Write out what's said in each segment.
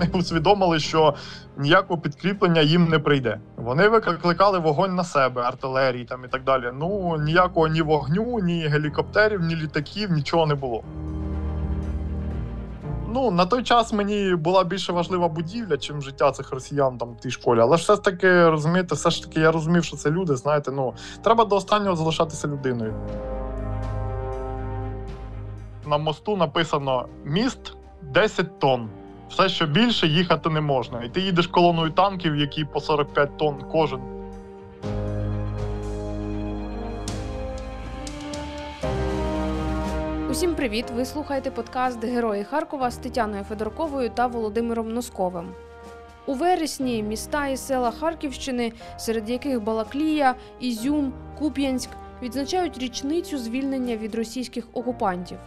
вони усвідомили, що ніякого підкріплення їм не прийде. Вони викликали вогонь на себе, артилерії там і так далі. Ну ніякого ні вогню, ні гелікоптерів, ні літаків, нічого не було. Ну, на той час мені була більше важлива будівля, чим життя цих росіян там в тій школі. Але ж все ж таки, розумієте, все ж таки я розумів, що це люди, знаєте, ну треба до останнього залишатися людиною. На мосту написано міст 10 тонн. Все, що більше, їхати не можна. І ти їдеш колоною танків, які по 45 тонн кожен. Усім привіт! Ви слухаєте подкаст Герої Харкова з Тетяною Федорковою та Володимиром Носковим. У вересні міста і села Харківщини, серед яких Балаклія, Ізюм, Куп'янськ, відзначають річницю звільнення від російських окупантів.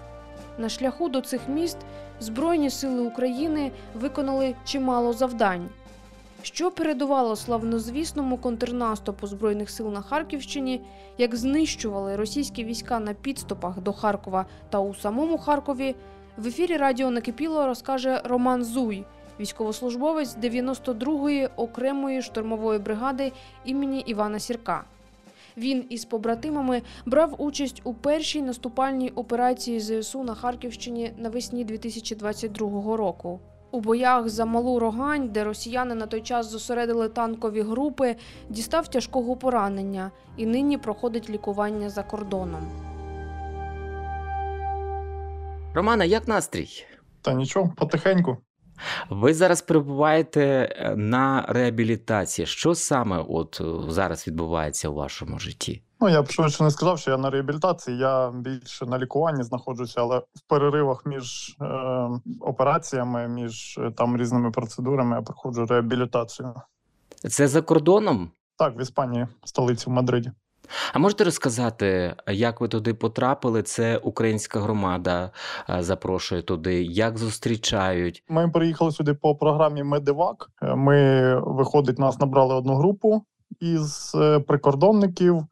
На шляху до цих міст Збройні сили України виконали чимало завдань. Що передувало славнозвісному контрнаступу Збройних сил на Харківщині, як знищували російські війська на підступах до Харкова та у самому Харкові, в ефірі Радіо Накипіло розкаже Роман Зуй, військовослужбовець 92-ї окремої штурмової бригади імені Івана Сірка. Він із побратимами брав участь у першій наступальній операції ЗСУ на Харківщині навесні 2022 року. У боях за малу рогань, де росіяни на той час зосередили танкові групи, дістав тяжкого поранення і нині проходить лікування за кордоном. Романа, як настрій? Та нічого, потихеньку. Ви зараз перебуваєте е, на реабілітації. Що саме от е, зараз відбувається у вашому житті? Ну, я б швидше не сказав, що я на реабілітації. Я більше на лікуванні знаходжуся, але в переривах між е, операціями, між е, там різними процедурами я проходжу реабілітацію. Це за кордоном? Так, в Іспанії, столиці в Мадриді. А можете розказати, як ви туди потрапили? Це українська громада е, запрошує туди, як зустрічають? Ми приїхали сюди по програмі Медивак. Е, Ми, виходить, нас набрали одну групу із е, прикордонників,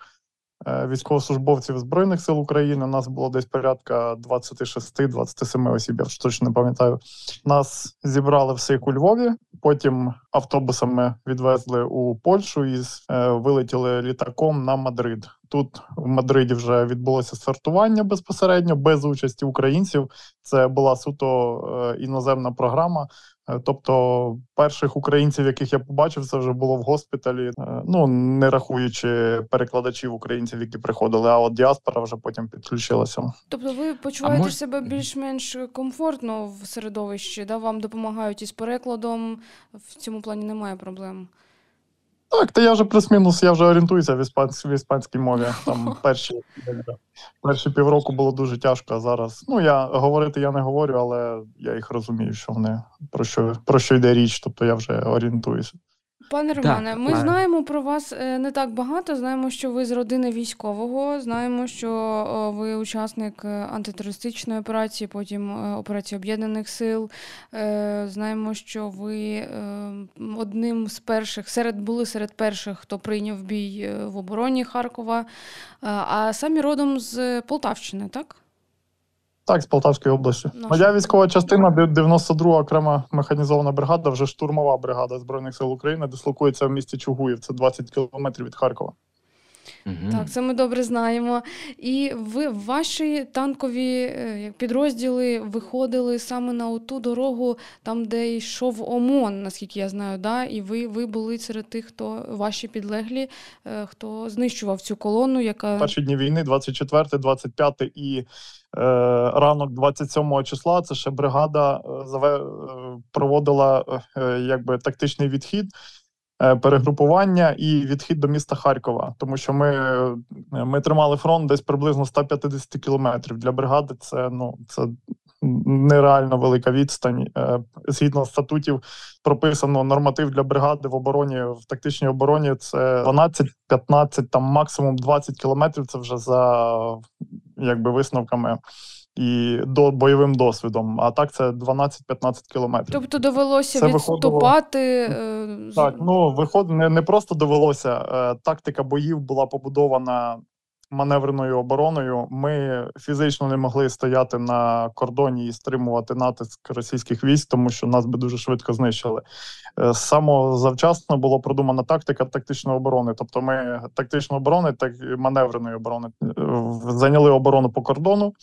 військовослужбовців Збройних сил України. Нас було десь порядка 26-27 осіб, я точно не пам'ятаю. Нас зібрали всіх у Львові. Потім автобусами відвезли у Польщу і е, вилетіли літаком на Мадрид. Тут в Мадриді вже відбулося стартування безпосередньо без участі українців. Це була суто е, іноземна програма. Е, Тобто, перших українців, яких я побачив, це вже було в госпіталі. Е, Ну не рахуючи перекладачів українців, які приходили. А от діаспора вже потім підключилася. Тобто ви почуваєте мож- себе більш-менш комфортно в середовищі, да? вам допомагають із перекладом, в цьому плані немає проблем. Так, та я вже плюс-мінус, я вже орієнтуюся в, іспансь, в іспанській мові. Там перші, перші півроку було дуже тяжко. А зараз ну я говорити я не говорю, але я їх розумію, що вони про що про що йде річ. Тобто я вже орієнтуюся. Пане Так, Романе, ми а- знаємо про вас е, не так багато. Знаємо, що ви з родини військового. Знаємо, що ви учасник е, антитерористичної операції, потім е, операції об'єднаних сил. Е, Знаємо, що ви е, одним з перших серед були серед перших, хто прийняв бій е, в обороні Харкова. Е, А самі родом з Полтавщини, так? Так, з Полтавської області. Наша. Моя військова частина, де- 92 окрема механізована бригада, вже штурмова бригада Збройних сил України, дислокується в місті Чугуїв. Це 20 кілометрів від Харкова. Так, це ми добре знаємо. І ви ваші танкові е, підрозділи виходили саме на ту дорогу, там, де йшов ОМОН, наскільки я знаю, да? і ви, ви були серед тих, хто ваші підлеглі, е, хто знищував цю колону, яка Перші дні війни, 24, 25 і е, ранок 27 числа. Це ще бригада е, заве, е, проводила е, якби тактичний відхід. Е, Перегрупування і відхід до міста Харкова, тому що ми, е, ми тримали фронт десь приблизно 150 кілометрів. Для бригади це ну це нереально велика відстань. Е, Згідно статутів, прописано норматив для бригади в обороні в тактичній обороні. Це 12-15, там максимум 20 кілометрів. Це вже за якби висновками і до бойовим досвідом. А так це 12-15 кілометрів. тобто довелося Це відступати. е, з- Так, ну виходить, не, не просто довелося. Е, тактика боїв була побудована маневреною обороною. Ми фізично не могли стояти на кордоні і стримувати натиск російських військ, тому що нас би дуже швидко знищили. Е, Само завчасно було продумана тактика тактичної оборони. Тобто, ми тактичної оборони, так і маневреної оборони е, зайняли оборону по кордону.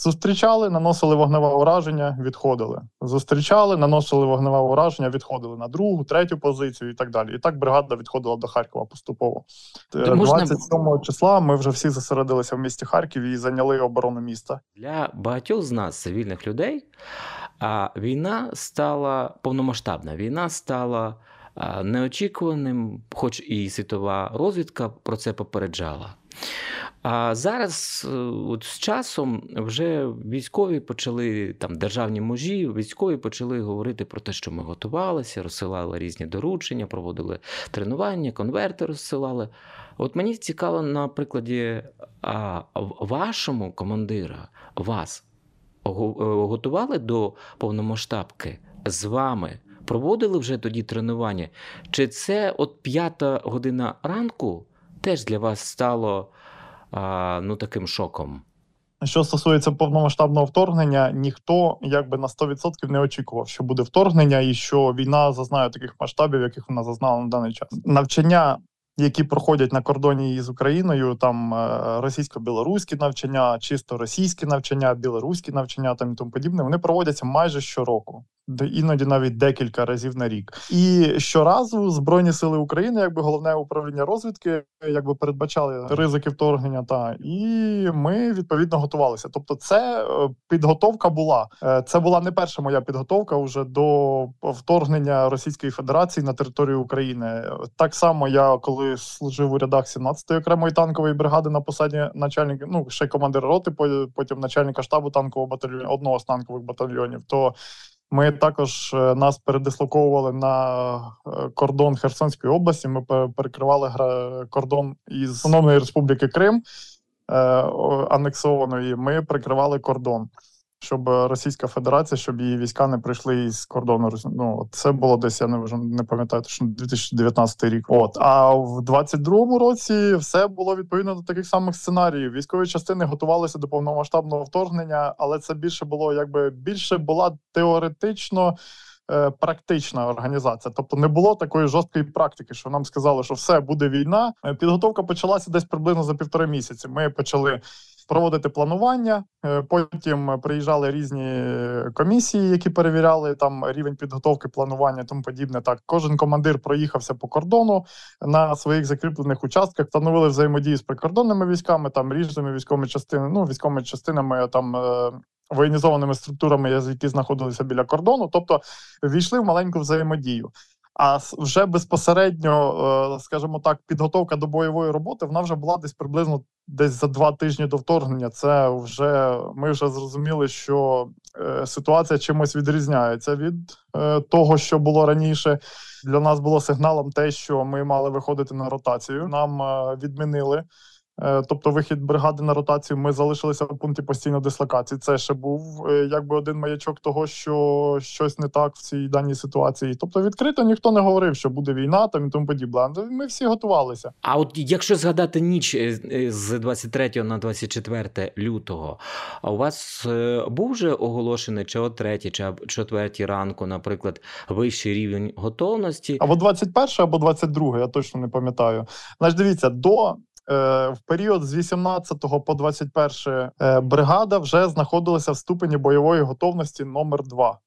Зустрічали, наносили вогневе ураження, відходили. Зустрічали, наносили вогневе ураження, відходили на другу, третю позицію і так далі. І так бригада відходила до Харкова поступово. Е, То можна- 27 числа ми вже всі зосередилися в місті Харків і зайняли оборону міста. Для багатьох з нас, цивільних людей, війна стала повномасштабна. Війна стала неочікуваним, хоч і світова розвідка про це попереджала. А зараз, е, от з часом, вже військові почали там державні мужі, військові почали говорити про те, що ми готувалися, розсилали різні доручення, проводили тренування, конверти розсилали. От мені цікаво на прикладі а, вашому командира, вас е, готували до повномасштабки з вами? Проводили вже тоді тренування? Чи це от п'ята година ранку теж для вас стало а, ну, таким шоком? Що стосується повномасштабного вторгнення, ніхто якби на 100% не очікував, що буде вторгнення, і що війна зазнає таких масштабів, яких вона зазнала на даний час. Навчання, які проходять на кордоні із Україною, там е, російсько-білоруські навчання, чисто російські навчання, білоруські навчання там і тому подібне, вони проводяться майже щороку, іноді навіть декілька разів на рік. І щоразу Збройні сили України, якби головне управління розвідки, якби передбачали ризики вторгнення, та і ми відповідно готувалися. Тобто, це е, підготовка була. Е, Це була не перша моя підготовка вже до вторгнення Російської Федерації на територію України. Так само я коли служив у рядах 17-ї окремої танкової бригади на посаді начальника, ну ще й командира роти, по- потім начальника штабу танкового батальйону, одного з танкових батальйонів. То ми також е, нас передислоковували на е, кордон Херсонської області. Ми перекривали гра- кордон із Автономної Республіки Крим е, анексованої. Ми прикривали кордон, щоб Російська Федерація, щоб її війська не прийшли із кордону. Ну це було десь, я не вже не пам'ятаю, точно 2019 рік. От а в 22-му році все було відповідно до таких самих сценаріїв. Військові частини готувалися до повномасштабного вторгнення, але це більше було якби більше була теоретично. е, Практична організація, тобто не було такої жорсткої практики, що нам сказали, що все буде війна. Е, Підготовка почалася десь приблизно за півтори місяці. Ми почали проводити планування. е, Потім приїжджали різні комісії, які перевіряли там рівень підготовки, планування, тому подібне. Так, кожен командир проїхався по кордону на своїх закріплених участках, встановили взаємодію з прикордонними військами, там різними військовими частинами, ну військовими частинами там. е, Воєнізованими структурами, які знаходилися біля кордону, тобто війшли в маленьку взаємодію. А вже безпосередньо, е, скажімо так, підготовка до бойової роботи вона вже була десь приблизно десь за два тижні до вторгнення. Це вже ми вже зрозуміли, що е, ситуація чимось відрізняється від е, того, що було раніше. Для нас було сигналом те, що ми мали виходити на ротацію. Нам відмінили. Е, Тобто вихід бригади на ротацію ми залишилися в пункті постійної дислокації. Це ще був е, якби один маячок того, що щось не так в цій даній ситуації. Тобто, відкрито ніхто не говорив, що буде війна там і тому подібне. Ми всі готувалися. А от якщо згадати ніч е, з 23 на 24 лютого, а у вас був вже оголошений чи о 3, чи об 4 ранку, наприклад, вищий рівень готовності? Або 21, або 22, я точно не пам'ятаю. Значить, дивіться, до в період з 18 по 21 е, бригада вже знаходилася в ступені бойової готовності номер 2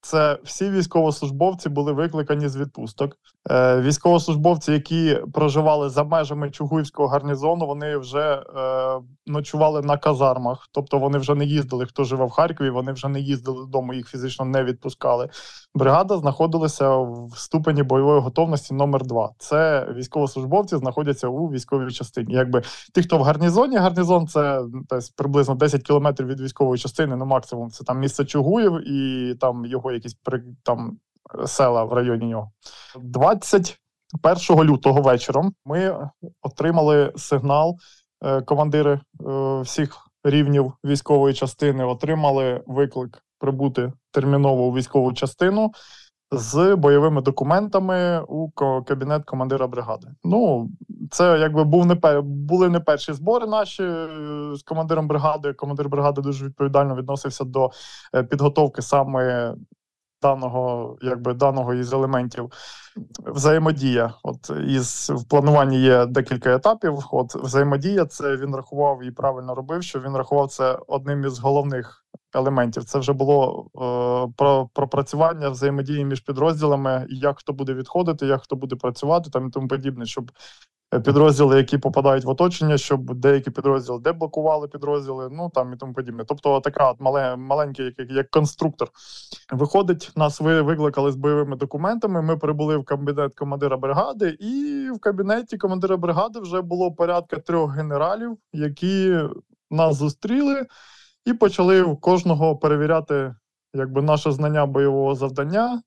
Це всі військовослужбовці були викликані з відпусток. Е, військовослужбовці, які проживали за межами Чугуївського гарнізону, вони вже е, ночували на казармах, тобто вони вже не їздили. Хто живе в Харкові, вони вже не їздили додому, їх фізично не відпускали. Бригада знаходилася в ступені бойової готовності номер 2 Це військовослужбовці знаходяться у військовій частині. Якби ті, хто в гарнізоні, гарнізон це десь приблизно 10 кілометрів від військової частини, ну максимум це там місце Чугуїв і там його якісь при- там села в районі нього. 21 лютого вечором ми отримали сигнал. е, Командири е, всіх рівнів військової частини отримали виклик прибути терміново у військову частину з бойовими документами у кабінет командира бригади. Ну, це якби був не пер... були не перші збори наші е, з командиром бригади. Командир бригади дуже відповідально відносився до підготовки саме даного, якби даного із елементів взаємодія. От із в плануванні є декілька етапів. От взаємодія, це він рахував і правильно робив, що він рахував це одним із головних елементів. Це вже було е, про пропрацювання взаємодії між підрозділами, як хто буде відходити, як хто буде працювати, там і тому подібне, щоб підрозділи, які попадають в оточення, щоб деякі підрозділи деблокували підрозділи, ну там і тому подібне. Тобто, така от мале, маленький, як, як конструктор. Виходить, нас ви викликали з бойовими документами. Ми прибули в кабінет командира бригади, і в кабінеті командира бригади вже було порядка трьох генералів, які нас зустріли і почали кожного перевіряти якби наше знання бойового завдання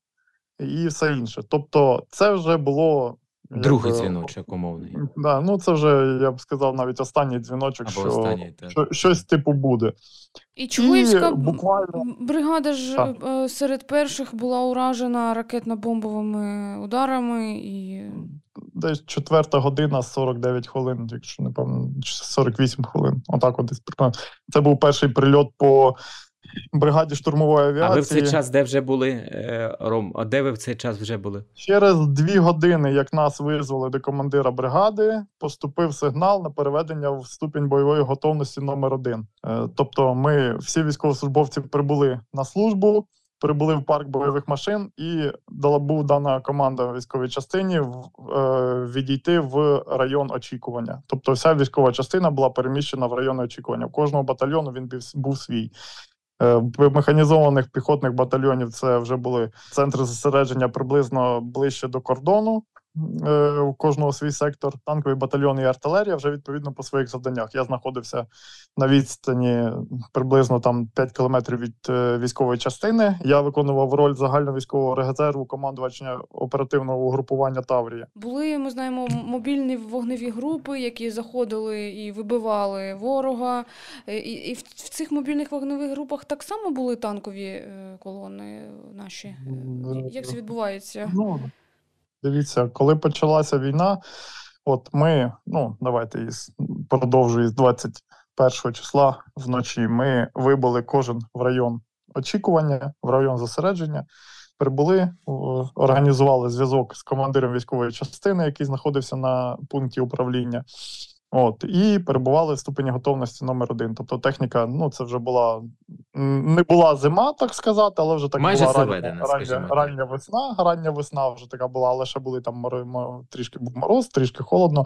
і все інше. Тобто, це вже було. Другий дзвіночок умовний. Да, ну це вже я б сказав навіть останній дзвіночок, Або що, останній, що щось типу буде. І Чугуївська буквально... бригада ж так. Е, серед перших була уражена ракетно-бомбовими ударами і. Десь четверта година 49 хвилин, якщо не пам'ятаю, 48 хвилин. Отак от десь Це був перший прильот по бригаді штурмової авіації. А ви в цей час де вже були, е, Ром? А де ви в цей час вже були? Через дві години, як нас визвали до командира бригади, поступив сигнал на переведення в ступінь бойової готовності номер один. Е, тобто, ми всі військовослужбовці прибули на службу. Прибули в парк бойових машин, і дала був дана команда військовій частині е, відійти в район очікування. Тобто, вся військова частина була переміщена в район очікування. У кожного батальйону він був свій. Е, механізованих піхотних батальйонів це вже були центри зосередження приблизно ближче до кордону. Е, у кожного свій сектор, танковий батальйон і артилерія вже відповідно по своїх завданнях. Я знаходився на відстані приблизно там 5 кілометрів від е, військової частини. Я виконував роль загальновійськового резерву командувачення оперативного угрупування Таврія. Були ми знаємо мобільні вогневі групи, які заходили і вибивали ворога. І, і в цих мобільних вогневих групах так само були танкові колони наші. Як це відбувається? Ну, Дивіться, коли почалася війна, от ми, ну давайте із продовжую з 21 числа вночі. Ми вибули кожен в район очікування, в район зосередження. Прибули, організували зв'язок з командиром військової частини, який знаходився на пункті управління. От і перебували в ступені готовності номер один. Тобто техніка, ну це вже була не була зима, так сказати, але вже так Майже була заведена, рання, рання весна. Рання весна вже така була, але ще були там трішки був мороз, трішки холодно.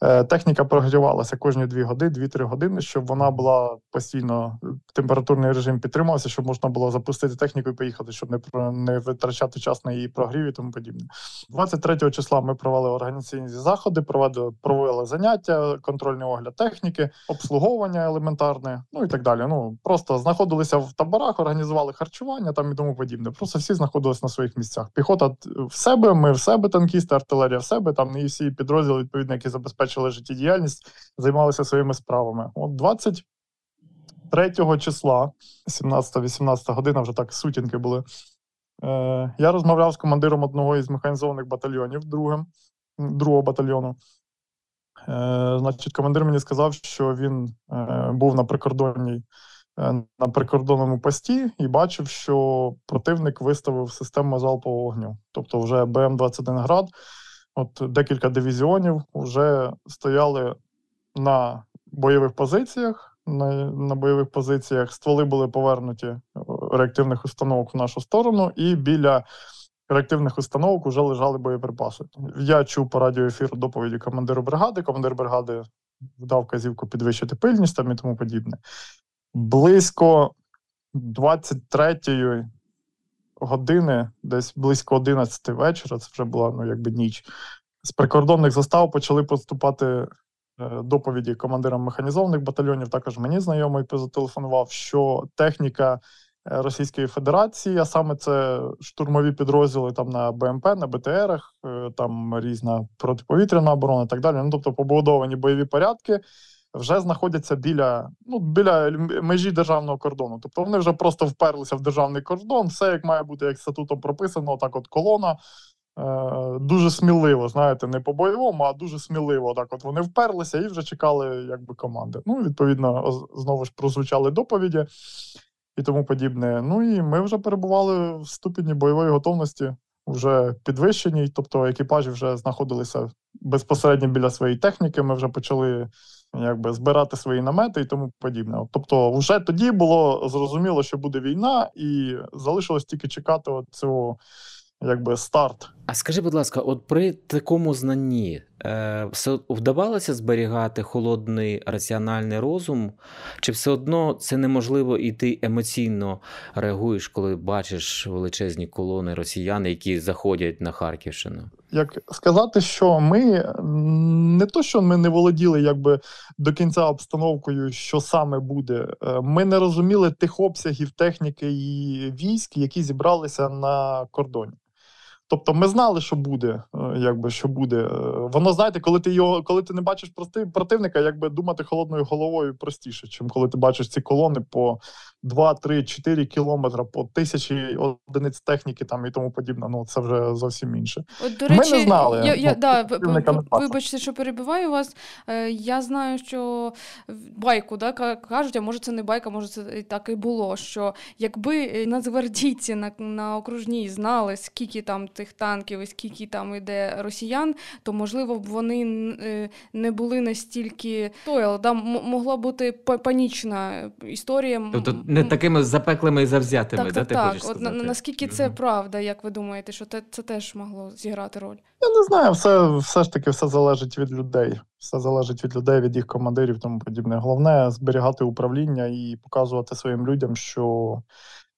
Е, техніка прогрівалася кожні 2 години, 2-3 години, щоб вона була постійно температурний режим підтримувався, щоб можна було запустити техніку і поїхати, щоб не не витрачати час на її прогрів і тому подібне. 23 числа ми провели організаційні заходи, провели провели заняття, контрольний огляд техніки, обслуговування елементарне, ну і так далі. Ну просто знаходилися в таборах, організували харчування там і тому подібне. Просто всі знаходилися на своїх місцях. Піхота в себе, ми в себе танкісти, артилерія в себе. Там і всі підрозділи відповідно, які забезпечують забезпечили життєдіяльність, займалися своїми справами. От 23 числа, 17-18 година, вже так сутінки були. Е, Я розмовляв з командиром одного із механізованих батальйонів, другим, другого батальйону. Е, Значить, командир мені сказав, що він е, був на прикордонній. Е, на прикордонному пості і бачив, що противник виставив систему залпового вогню, тобто вже БМ-21 град От декілька дивізіонів вже стояли на бойових позиціях. На на бойових позиціях стволи були повернуті е, реактивних установок в нашу сторону, і біля реактивних установок вже лежали боєприпаси. Я чув по радіоефіру доповіді командиру бригади. Командир бригади дав казівку підвищити пильність там і тому подібне. Близько 23-ї години, десь близько 11 вечора, це вже була ну, якби ніч. З прикордонних застав почали поступати е, доповіді командирам механізованих батальйонів. Також мені знайомий зателефонував, що техніка е, Російської Федерації, а саме це штурмові підрозділи там на БМП, на БТРах, е, там різна протиповітряна оборона і так далі. Ну тобто побудовані бойові порядки. Вже знаходяться біля ну, біля межі державного кордону. Тобто вони вже просто вперлися в державний кордон, все як має бути, як статутом прописано, так от колона. Е, Дуже сміливо, знаєте, не по бойовому, а дуже сміливо. Так, от вони вперлися і вже чекали якби команди. Ну, відповідно, знову ж прозвучали доповіді і тому подібне. Ну і ми вже перебували в ступені бойової готовності, вже підвищеній, тобто екіпажі вже знаходилися безпосередньо біля своєї техніки. Ми вже почали якби збирати свої намети і тому подібне. Тобто, вже тоді було зрозуміло, що буде війна, і залишилось тільки чекати цього якби старт. А скажи, будь ласка, от при такому знанні е, все вдавалося зберігати холодний раціональний розум, чи все одно це неможливо і ти емоційно реагуєш, коли бачиш величезні колони росіян, які заходять на Харківщину? Як сказати, що ми не то, що ми не володіли якби до кінця обстановкою, що саме буде, е, ми не розуміли тих обсягів техніки і військ, які зібралися на кордоні. Тобто ми знали, що буде, е, якби що буде. Е, воно знаєте, коли ти його, коли ти не бачиш прости, противника, якби думати холодною головою простіше, чим коли ти бачиш ці колони по 2, 3, 4 кілометри, по тисячі одиниць техніки там і тому подібне. Ну це вже зовсім інше. От, до речі, ми не знали. Я, я, ну, да, Вибачте, що перебиваю вас. Е, я знаю, що байку да, кажуть, а може це не байка, може це і так і було. Що якби нацгвардійці на, на окружній знали, скільки там тих танків і скільки там іде росіян, то можливо б вони е, не були настільки стояли. Да, могла бути панічна історія. Тобто не такими запеклими і завзятими, так, да, так, ти так. хочеш сказати? От, наскільки це правда, як ви думаєте, що це, це теж могло зіграти роль? Я не знаю, все все ж таки все залежить від людей. Все залежить від людей, від їх командирів, тому подібне. Головне зберігати управління і показувати своїм людям, що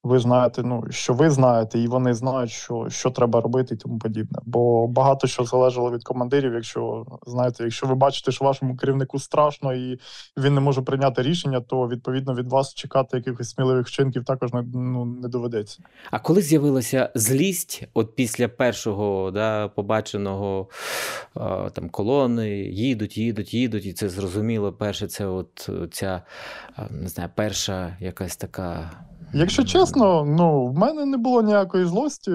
ви знаєте, ну що ви знаєте, і вони знають, що що треба робити, і тому подібне. Бо багато що залежало від командирів. Якщо знаєте, якщо ви бачите, що вашому керівнику страшно і він не може прийняти рішення, то відповідно від вас чекати якихось сміливих вчинків також не ну не доведеться. А коли з'явилася злість, от після першого да, побаченого там колони, їдуть, їдуть, їдуть, і це зрозуміло. Перше, це от ця не знаю, перша якась така. Якщо чесно, ну в мене не було ніякої злості.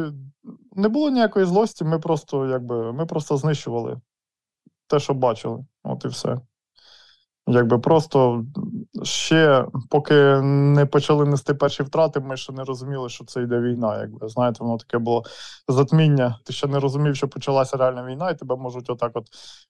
Не було ніякої злості, ми просто якби ми просто знищували те, що бачили. От і все. Якби просто ще поки не почали нести перші втрати, ми ще не розуміли, що це йде війна. Якби знаєте, воно таке було затміння. Ти ще не розумів, що почалася реальна війна, і тебе можуть отак от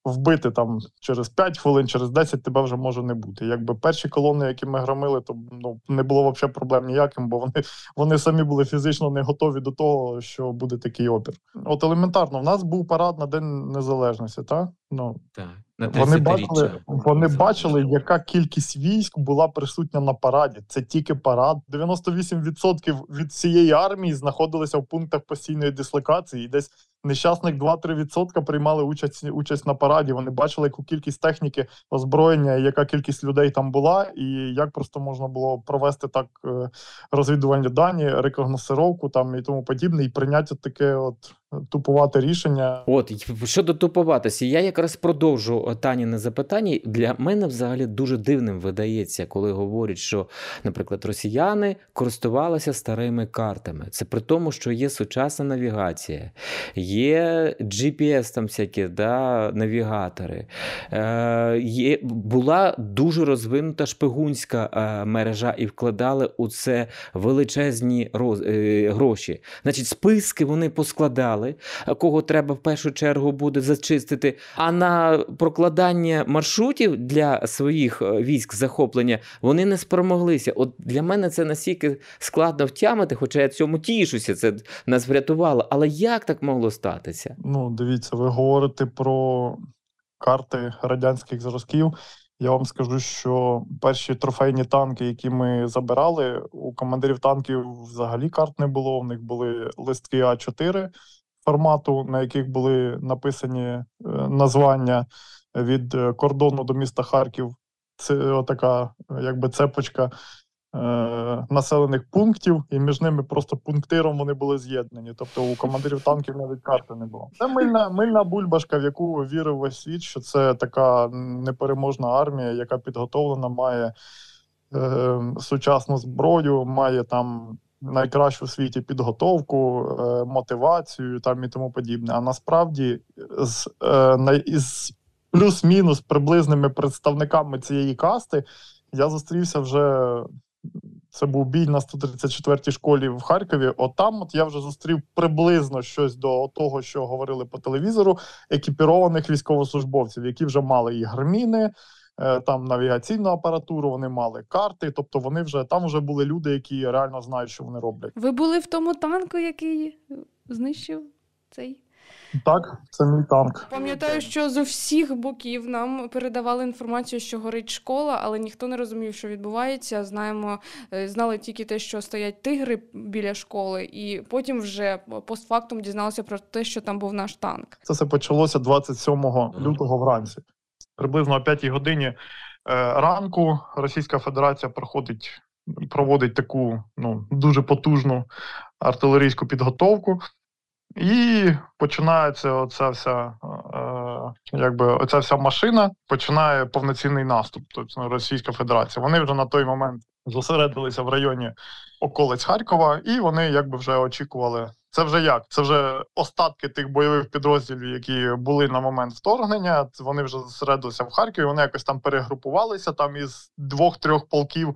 вбити там через 5 хвилин, через 10 тебе вже може не бути. Якби перші колони, які ми громили, то ну не було взагалі проблем ніяким, бо вони вони самі були фізично не готові до того, що буде такий опір. От елементарно, в нас був парад на День Незалежності, так? Ну так. Вони бачили, вони бачили, яка кількість військ була присутня на параді. Це тільки парад. 98% від цієї армії знаходилися в пунктах постійної дислокації. І десь нещасних 2-3% приймали участь участь на параді. Вони бачили, яку кількість техніки, озброєння, яка кількість людей там була, і як просто можна було провести так е, розвідувальні дані, рекогносировку там і тому подібне, і прийняти таке от тупувати рішення. От щодо тупуватості, я якраз продовжу Таніне запитання. Для мене взагалі дуже дивним видається, коли говорять, що, наприклад, росіяни користувалися старими картами. Це при тому, що є сучасна навігація, є GPS, там всякі да, навігатори. Е, є, Була дуже розвинута шпигунська е, мережа, і вкладали у це величезні роз, е, гроші. Значить, списки вони поскладали знали, кого треба в першу чергу буде зачистити. А на прокладання маршрутів для своїх е, військ захоплення вони не спромоглися. От для мене це настільки складно втямити, хоча я цьому тішуся, це нас врятувало. Але як так могло статися? Ну, дивіться, ви говорите про карти радянських зразків. Я вам скажу, що перші трофейні танки, які ми забирали, у командирів танків взагалі карт не було. У них були листки А4 формату, на яких були написані е, названня від е, кордону до міста Харків. Це така, якби цепочка. е, населених пунктів, і між ними просто пунктиром вони були з'єднані. Тобто у командирів танків навіть карти не було. Це мильна, мильна бульбашка, в яку вірив весь світ, що це така непереможна армія, яка підготовлена, має е, сучасну зброю, має там. Найкращу в світі підготовку, е, мотивацію там і тому подібне. А насправді з е, най- плюс-мінус приблизними представниками цієї касти я зустрівся вже. Це був бій на 134-й школі в Харкові. От там от я вже зустрів приблизно щось до того, що говорили по телевізору, екіпірованих військовослужбовців, які вже мали і гарміни, там навігаційну апаратуру, вони мали карти. Тобто вони вже там вже були люди, які реально знають, що вони роблять. Ви були в тому танку, який знищив цей? Так, це мій танк. Пам'ятаю, що з усіх боків нам передавали інформацію, що горить школа, але ніхто не розумів, що відбувається. Знаємо, е, знали тільки те, що стоять тигри біля школи, і потім вже постфактум дізналися про те, що там був наш танк. Це все почалося 27 лютого вранці. Приблизно о 5 годині е, ранку Російська Федерація проходить, проводить таку ну, дуже потужну артилерійську підготовку. І починається оця вся, е, якби оця вся машина починає повноцінний наступ. Тобто Російська Федерація. Вони вже на той момент зосередилися в районі околиць Харкова, і вони якби вже очікували. Це вже як? Це вже остатки тих бойових підрозділів, які були на момент вторгнення. Вони вже зосередилися в Харкові. Вони якось там перегрупувалися. Там із двох-трьох полків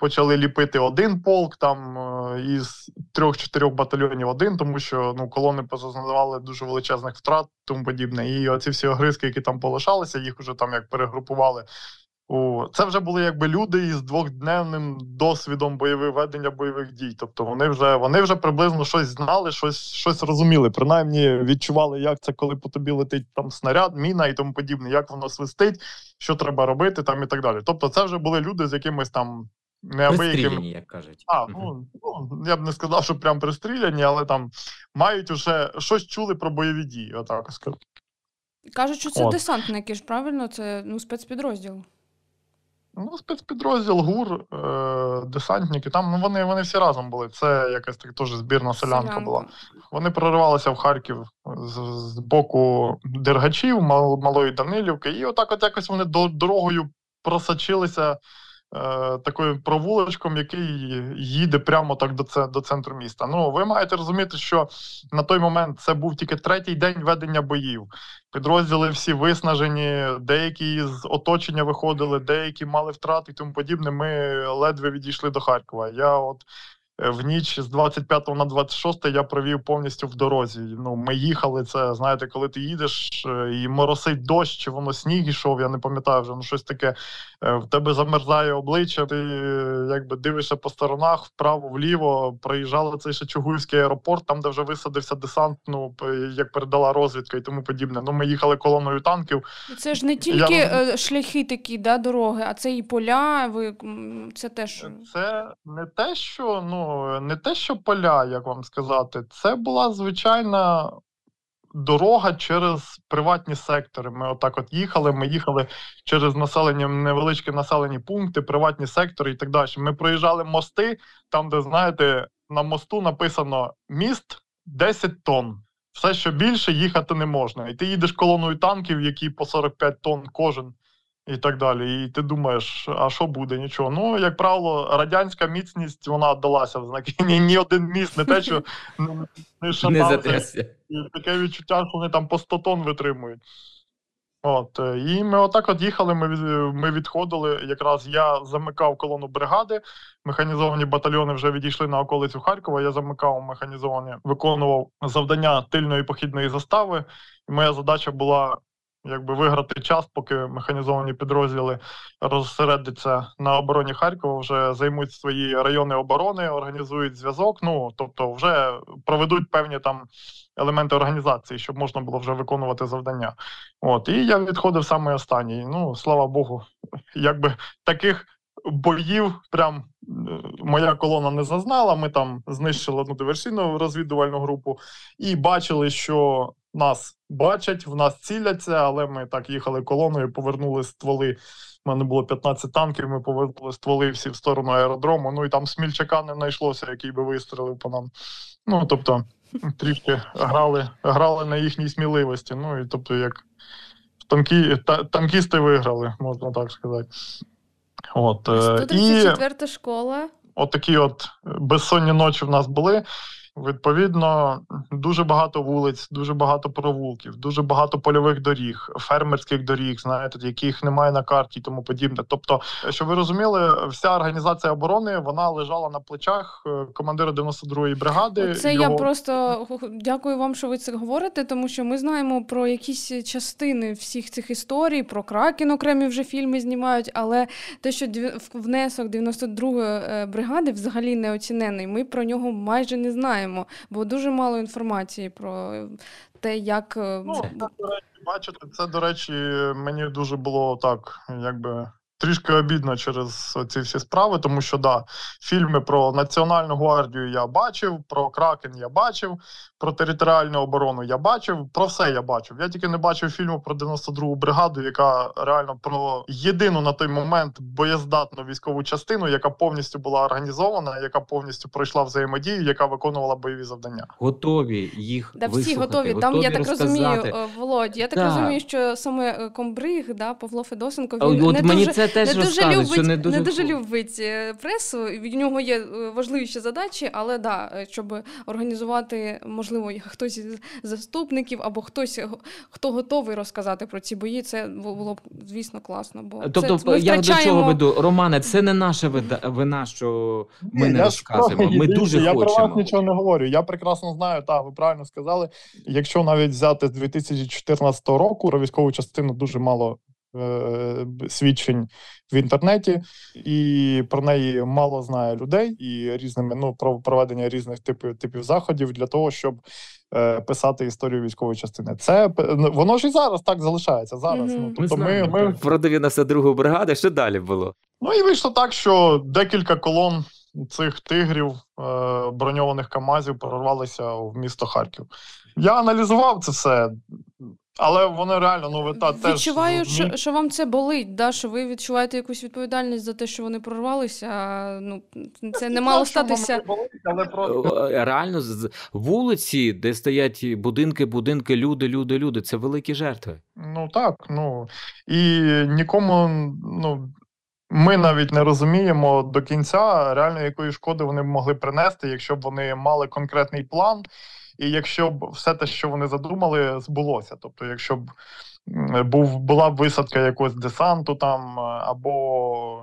почали ліпити один полк, там е, із трьох-чотирьох батальйонів один, тому що ну колони позазнавали дуже величезних втрат, тому подібне. І оці всі огризки, які там полишалися, їх вже там як перегрупували. У це вже були якби люди із двохдневним досвідом бойових ведення бойових дій. Тобто вони вже вони вже приблизно щось знали, щось щось розуміли. Принаймні відчували, як це, коли по тобі летить там снаряд, міна і тому подібне, як воно свистить, що треба робити, там і так далі. Тобто, це вже були люди з якимось там неабияким як кажуть. а, ну, ну я б не сказав, що прям пристріляні, але там мають уже щось чули про бойові дії. Отак скажу. Кажуть, що це От. десантники ж правильно, це ну спецпідрозділ. Ну, спецпідрозділ, ГУР, е, десантники. Там ну вони, вони всі разом були. Це якась так теж збірна селянка була. Вони проривалися в Харків з, з боку Дергачів, Мал- Малої Данилівки, і отак, от якось вони до, дорогою просочилися е, такою провулочком, який їде прямо так до, до центру міста. Ну, ви маєте розуміти, що на той момент це був тільки третій день ведення боїв. Підрозділи всі виснажені, деякі з оточення виходили, деякі мали втрати і тому подібне. Ми ледве відійшли до Харкова. Я от е, в ніч з 25 на 26 я провів повністю в дорозі. Ну, ми їхали. Це знаєте, коли ти їдеш е, і моросить дощ, чи воно сніг ішов, я не пам'ятаю вже ну щось таке. Е, В тебе замерзає обличчя, ти е, якби дивишся по сторонах, вправо, вліво. Проїжджали цей Шечугуївський аеропорт, там, де вже висадився десант, ну як передала розвідка і тому подібне. Ну, ми їхали колоною танків. Це ж не тільки Я- шляхи такі, да, дороги, а це і поля. Ви це теж Це не те, що ну не те, що поля, як вам сказати, це була звичайна дорога через приватні сектори. Ми отак от їхали. Ми їхали через населення, невеличкі населені пункти, приватні сектори і так далі. Ми проїжджали мости, там, де знаєте, на мосту написано міст 10 тонн. Все, що більше, їхати не можна. І ти їдеш колоною танків, які по 45 тонн кожен. І так далі. І ти думаєш, а що буде? Нічого. Ну, як правило, радянська міцність вона далася в знаки. Ні, ні один міст, не те, що не, шатався. таке відчуття, що вони там по 100 тонн витримують. От, е, і ми отак от їхали, ми, ми відходили. Якраз я замикав колону бригади, механізовані батальйони вже відійшли на околицю Харкова. Я замикав механізовані, виконував завдання тильної похідної застави. І моя задача була якби виграти час, поки механізовані підрозділи розсередяться на обороні Харкова, вже займуть свої райони оборони, організують зв'язок. Ну тобто, вже проведуть певні там елементи організації, щоб можна було вже виконувати завдання. От і я відходив саме останній. Ну слава Богу, якби таких боїв прям е, моя колона не зазнала. Ми там знищили одну диверсійну розвідувальну групу і бачили, що нас бачать, в нас ціляться, але ми так їхали колоною, повернули стволи. У мене було 15 танків, ми повернули стволи всі в сторону аеродрому. Ну і там смільчака не знайшлося, який би вистрелив по нам. Ну тобто, трішки грали, грали на їхній сміливості. Ну і тобто, як танки, та, танкісти виграли, можна так сказати. От, е, і 134 школа. от от безсонні ночі в нас були. Відповідно, дуже багато вулиць, дуже багато провулків, дуже багато польових доріг, фермерських доріг, знаєте, яких немає на карті і тому подібне. Тобто, щоб ви розуміли, вся організація оборони вона лежала на плечах е, командира 92-ї бригади. Це його... я просто дякую вам, що ви це говорите, тому що ми знаємо про якісь частини всіх цих історій, про Кракен окремі вже фільми знімають, але те, що внесок 92-ї е, бригади взагалі не оцінений, ми про нього майже не знаємо знаємо, бо дуже мало інформації про те, як. Е, ну, це, до речі, бачите, це, до речі, мені дуже було так, якби трішки обідно через ці всі справи, тому що да, фільми про Національну гвардію я бачив, про Кракен я бачив, про територіальну оборону я бачив. Про все я бачив. Я тільки не бачив фільму про 92-гу бригаду, яка реально про єдину на той момент боєздатну військову частину, яка повністю була організована, яка повністю пройшла взаємодію, яка виконувала бойові завдання. Готові їх да, всі готові. Там я так розумію, е, Володь. Я так да. розумію, що саме е, комбриг, да, Павло Федосенко, він От не мені дуже це теж не дуже любить, що не дуже не дуже любить е, пресу. В нього є важливіші задачі, але да, щоб організувати можливо можливо, хтось із заступників або хтось, хто готовий розказати про ці бої, це було б, звісно, класно. Бо Тобто, це, ми я втрачаємо... до чого веду, Романе, це не наша вина, що ми не розказуємо. Ми дуже я хочемо. Я про вас нічого не говорю. Я прекрасно знаю, так, ви правильно сказали. Якщо навіть взяти з 2014 року, про військову частину дуже мало свідчень в інтернеті, і про неї мало знає людей і різними ну про проведення різних типів типів заходів для того, щоб е, писати історію військової частини. Це ну, воно ж і зараз так залишається. Зараз mm-hmm. ну тобто ми, ми, ми... про 92-гу бригаду. Що далі було? Ну і вийшло так, що декілька колон. Цих тигрів е, броньованих Камазів прорвалися в місто Харків. Я аналізував це все. Але вони реально ну ви та теж відчуваю, що що вам це болить, да? що ви відчуваєте якусь відповідальність за те, що вони прорвалися. А, ну це не мало статися. Але просто... Е, реально з вулиці, де стоять будинки, будинки, люди, люди, люди. Це великі жертви. Ну так, ну і нікому, ну. Ми навіть не розуміємо до кінця реально якої шкоди вони б могли принести, якщо б вони мали конкретний план і якщо б все те, що вони задумали, збулося. Тобто, якщо б був була б висадка якогось десанту, там е, або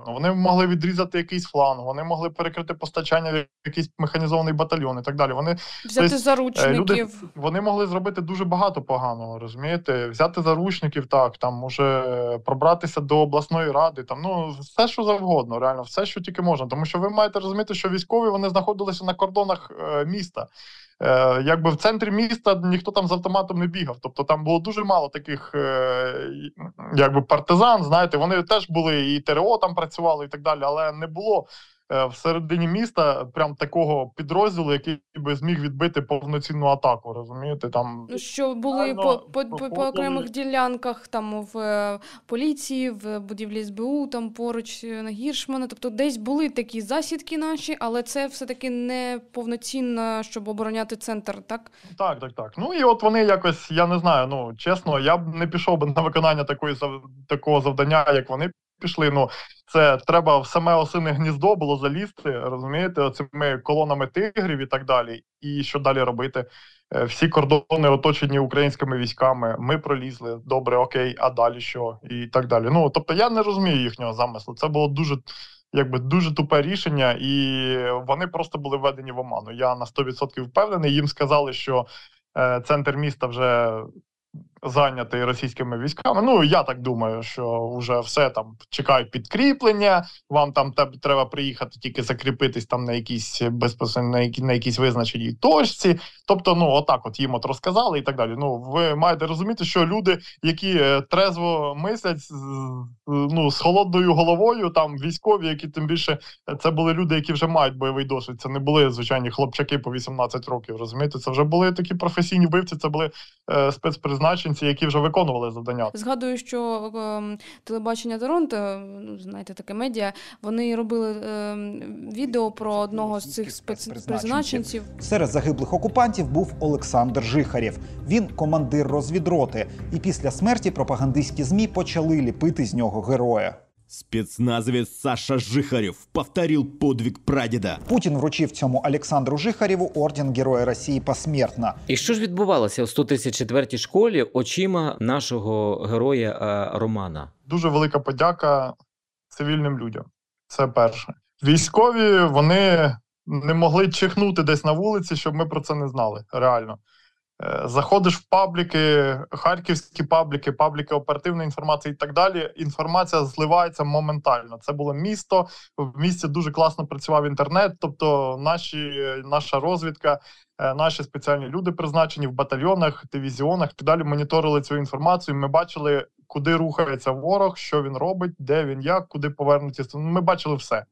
ну, вони могли відрізати якийсь фланг, вони могли перекрити постачання в якийсь механізований батальйон і так далі. Вони взяти тобто, заручників. Люди, вони могли зробити дуже багато поганого. Розумієте, взяти заручників, так там може пробратися до обласної ради, там ну все, що завгодно, реально, все, що тільки можна. Тому що ви маєте розуміти, що військові вони знаходилися на кордонах е, міста. Е, Якби в центрі міста ніхто там з автоматом не бігав. Тобто там було дуже мало таких е, якби партизан. Знаєте, вони теж були і ТРО там працювали, і так далі, але не було Е, всередині міста прям такого підрозділу, який би зміг відбити повноцінну атаку. Розумієте, там ну, що були по по, по, по окремих ділянках, там в е, поліції, в будівлі СБУ, там поруч е, на Гіршмана. Тобто, десь були такі засідки наші, але це все таки не повноцінно, щоб обороняти центр. Так, так, так, так. Ну і от вони якось, я не знаю. Ну чесно, я б не пішов би на виконання такої такого завдання, як вони пішли. Ну це треба в саме осине гніздо було залізти, розумієте, оцими колонами тигрів і так далі. І що далі робити? Е, всі кордони оточені українськими військами. Ми пролізли добре, окей, а далі що? І так далі. Ну тобто я не розумію їхнього замислу. Це було дуже. Якби дуже тупе рішення, і вони просто були введені в оману. Я на 100% впевнений. Їм сказали, що е, центр міста вже зайнятий російськими військами. Ну я так думаю, що вже все там чекають підкріплення. Вам там треба приїхати тільки закріпитись там на якійсь безпосередньо на, які, на якійсь визначеній точці. Тобто, ну отак, от їм от розказали і так далі. Ну ви маєте розуміти, що люди, які е, трезво мислять ну з холодною головою, там військові, які тим більше це були люди, які вже мають бойовий досвід. Це не були звичайні хлопчаки по 18 років. Розумієте, це вже були такі професійні вбивці. Це були е, спецпризначенці, які вже виконували завдання. Згадую, що е, телебачення Торонто, ну знаєте, таке медіа. Вони робили е, відео про одного з цих спецпризначенців. Серед загиблих окупантів був Олександр Жихарєв. Він командир розвідроти, і після смерті пропагандистські змі почали ліпити з нього героя. Спецназовец Саша Жихарев повторил подвиг прадеда. Путін вручив цьому Олександру Жихарєву орден Героя Росії посмертно. І що ж відбувалося у 134-й школі очима нашого героя е, Романа? Дуже велика подяка цивільним людям. Це перше. Військові вони не могли чихнути десь на вулиці, щоб ми про це не знали. Реально. Е, заходиш в пабліки, харківські пабліки, пабліки оперативної інформації і так далі. Інформація зливається моментально. Це було місто. В місті дуже класно працював інтернет. Тобто, наші, наша розвідка, е, наші спеціальні люди призначені в батальйонах, дивізіонах. і далі моніторили цю інформацію. Ми бачили, куди рухається ворог, що він робить, де він, як, куди повернуться. Ми бачили все.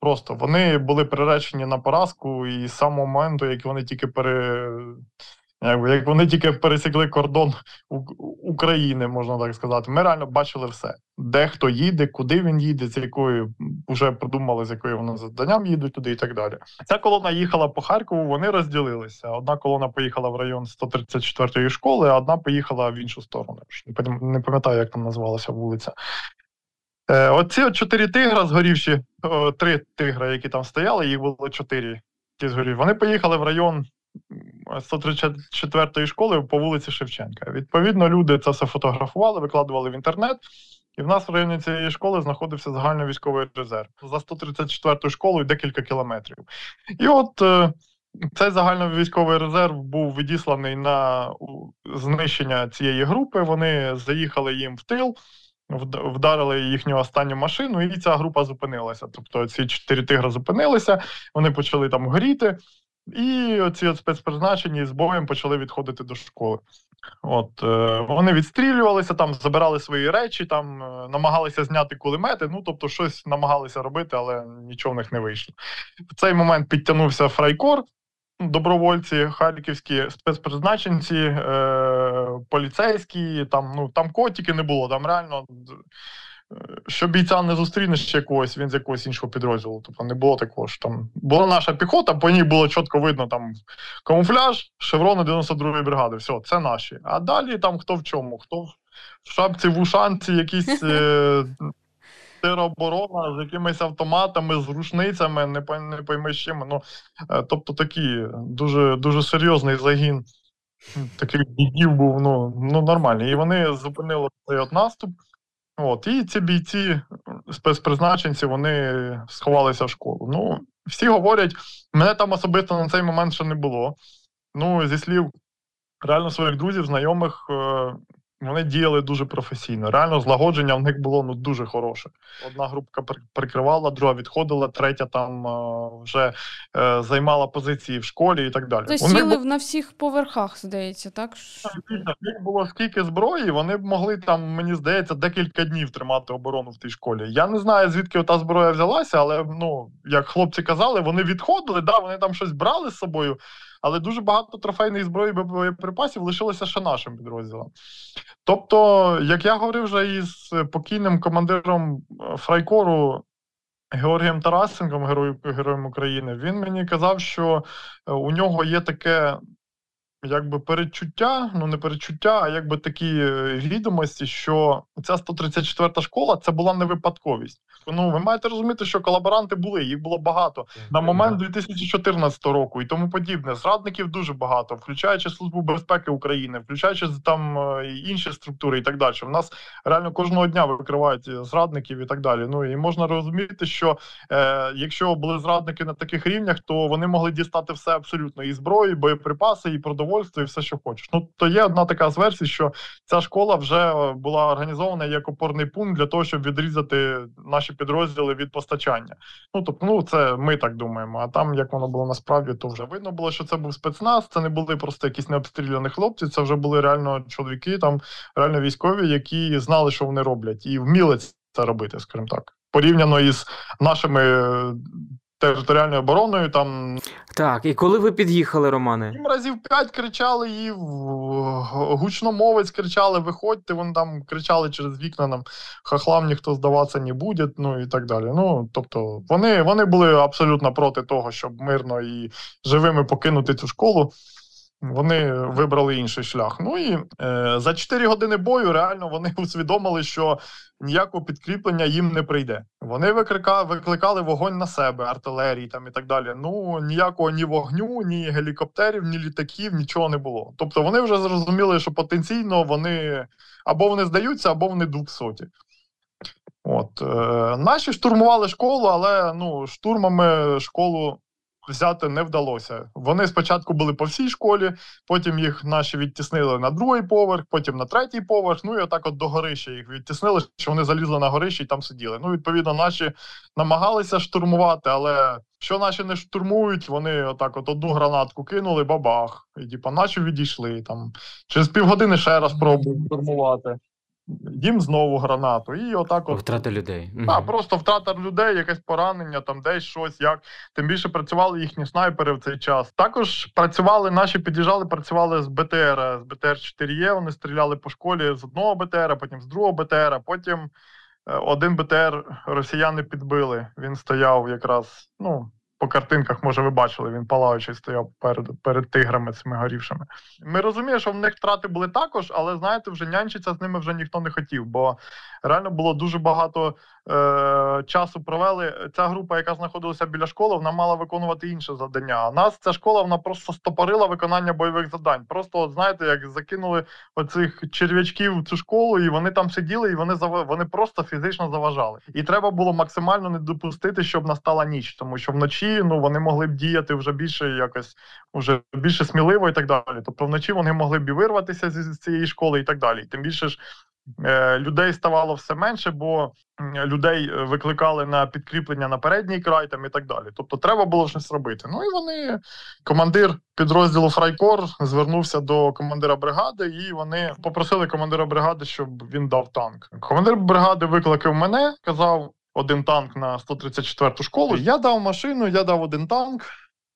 Просто вони були приречені на поразку, і з самого моменту, як вони тільки пере. Якби як вони тільки пересікли кордон України, можна так сказати, ми реально бачили все, де хто їде, куди він їде, з якою вже придумали, з якою вони завданням їдуть туди, і так далі. Ця колона їхала по Харкову. Вони розділилися. Одна колона поїхала в район 134-ї школи, а одна поїхала в іншу сторону. Не пам'ятаю, як там називалася вулиця. Е, оці чотири тигра згорівші, три тигра, які там стояли, їх було чотири. Ті згорів. Вони поїхали в район 134-ї школи по вулиці Шевченка. Відповідно, люди це все фотографували, викладували в інтернет. І в нас в районі цієї школи знаходився загальновійськовий резерв за 134 школою декілька кілометрів. І от е, цей загальновійськовий резерв був відісланий на знищення цієї групи. Вони заїхали їм в тил, вдарили їхню останню машину, і ця група зупинилася. Тобто ці чотири тигри зупинилися, вони почали там горіти. І оці спецпризначені з боєм почали відходити до школи. От е, Вони відстрілювалися, там забирали свої речі, там е, намагалися зняти кулемети. Ну тобто, щось намагалися робити, але нічого в них не вийшло. В цей момент підтягнувся Фрайкор, добровольці, харківські спецпризначенці, е, поліцейські. Там ну там котики не було. Там реально що бійця не зустрінеш ще когось, він з якогось іншого підрозділу. Тобто не було такого ж там. Була наша піхота, по ній було чітко видно там камуфляж, шеврони 92-ї бригади. Все, це наші. А далі там хто в чому, хто в шапці в ушанці, якісь е, тероборона з якимись автоматами, з рушницями, не не пойми з чим. Ну, е, тобто такі дуже дуже серйозний загін таких бійців був ну, ну нормальний. І вони зупинили цей от наступ. От, І ці бійці, спецпризначенці, вони сховалися в школу. Ну, всі говорять, мене там особисто на цей момент ще не було. Ну, зі слів реально своїх друзів, знайомих, е, вони діяли дуже професійно. Реально, злагодження в них було ну дуже хороше. Одна групка прикривала, друга відходила, третя там е, вже е, займала позиції в школі і так далі. Тобто сіли б... на всіх поверхах, здається, так? Них було скільки зброї, вони б могли там, мені здається, декілька днів тримати оборону в тій школі. Я не знаю, звідки та зброя взялася, але ну як хлопці казали, вони відходили, да, вони там щось брали з собою але дуже багато трофейної зброї боєприпасів лишилося ще нашим підрозділом. Тобто, як я говорив вже із покійним командиром е, Фрайкору Георгієм Тарасенком, герою, героєм України, він мені казав, що е, у нього є таке якби передчуття, ну не передчуття, а якби такі е, відомості, що ця 134 школа це була не випадковість. Ну ви маєте розуміти, що колаборанти були, їх було багато на момент 2014 року і тому подібне. Зрадників дуже багато, включаючи службу безпеки України, включаючи там е, інші структури і так далі. У нас реально кожного дня викривають е, зрадників і так далі. Ну і можна розуміти, що е, якщо були зрадники на таких рівнях, то вони могли дістати все абсолютно і зброю, і боєприпаси, і продовольство продовольство і все, що хочеш. Ну то є одна така з версій, що ця школа вже була організована як опорний пункт для того, щоб відрізати наші підрозділи від постачання. Ну тобто, ну це ми так думаємо. А там як воно було насправді, то вже видно було, що це був спецназ. Це не були просто якісь необстріляні хлопці. Це вже були реально чоловіки, там реально військові, які знали, що вони роблять, і вміли це робити, скажімо так, порівняно із нашими е, територіальною обороною. Там Так, і коли ви під'їхали, Романе? їм разів п'ять кричали, і в- гучномовець кричали: виходьте, вони там кричали через вікна, нам хахлам ніхто здаватися не буде, ну і так далі. Ну тобто, вони, вони були абсолютно проти того, щоб мирно і живими покинути цю школу. Вони вибрали інший шлях. Ну і е, за 4 години бою реально вони усвідомили, що ніякого підкріплення їм не прийде. Вони виклика, викликали вогонь на себе, артилерії там і так далі. Ну ніякого ні вогню, ні гелікоптерів, ні літаків, нічого не було. Тобто вони вже зрозуміли, що потенційно вони або вони здаються, або вони двохсоті. От е, наші штурмували школу, але ну штурмами школу взяти не вдалося. Вони спочатку були по всій школі, потім їх наші відтіснили на другий поверх, потім на третій поверх. Ну і отак от до горища їх відтіснили, що вони залізли на горище і там сиділи. Ну, відповідно, наші намагалися штурмувати, але що наші не штурмують, вони отак от одну гранатку кинули, бабах. І типа наші відійшли там. Через півгодини ще раз пробують штурмувати. Їм знову гранату. І отак от Втрати людей. Так, просто втрата людей, якесь поранення, там десь щось, як. Тим більше працювали їхні снайпери в цей час. Також працювали, наші під'їжджали, працювали з БТР, з БТР 4Е. Вони стріляли по школі з одного БТР, потім з другого БТР, потім е, один БТР росіяни підбили. Він стояв якраз, ну. По картинках, може, ви бачили, він палаючий стояв перед перед тиграми цими горівшими. Ми розуміємо, що в них втрати були також, але знаєте, вже нянчиться з ними вже ніхто не хотів, бо реально було дуже багато часу провели. Ця група, яка знаходилася біля школи, вона мала виконувати інше завдання. А нас ця школа вона просто стопорила виконання бойових завдань. Просто, от, знаєте, як закинули оцих черв'ячків в цю школу, і вони там сиділи, і вони зава... вони просто фізично заважали. І треба було максимально не допустити, щоб настала ніч, тому що вночі ну вони могли б діяти вже більше якось вже більше сміливо і так далі. Тобто вночі вони могли б і вирватися з, цієї школи і так далі. Тим більше ж. Е, людей ставало все менше, бо людей е, викликали на підкріплення на передній край там і так далі. Тобто треба було щось робити. Ну і вони, командир підрозділу Фрайкор звернувся до командира бригади, і вони попросили командира бригади, щоб він дав танк. Командир бригади викликав мене, казав один танк на 134 школу. Я дав машину, я дав один танк.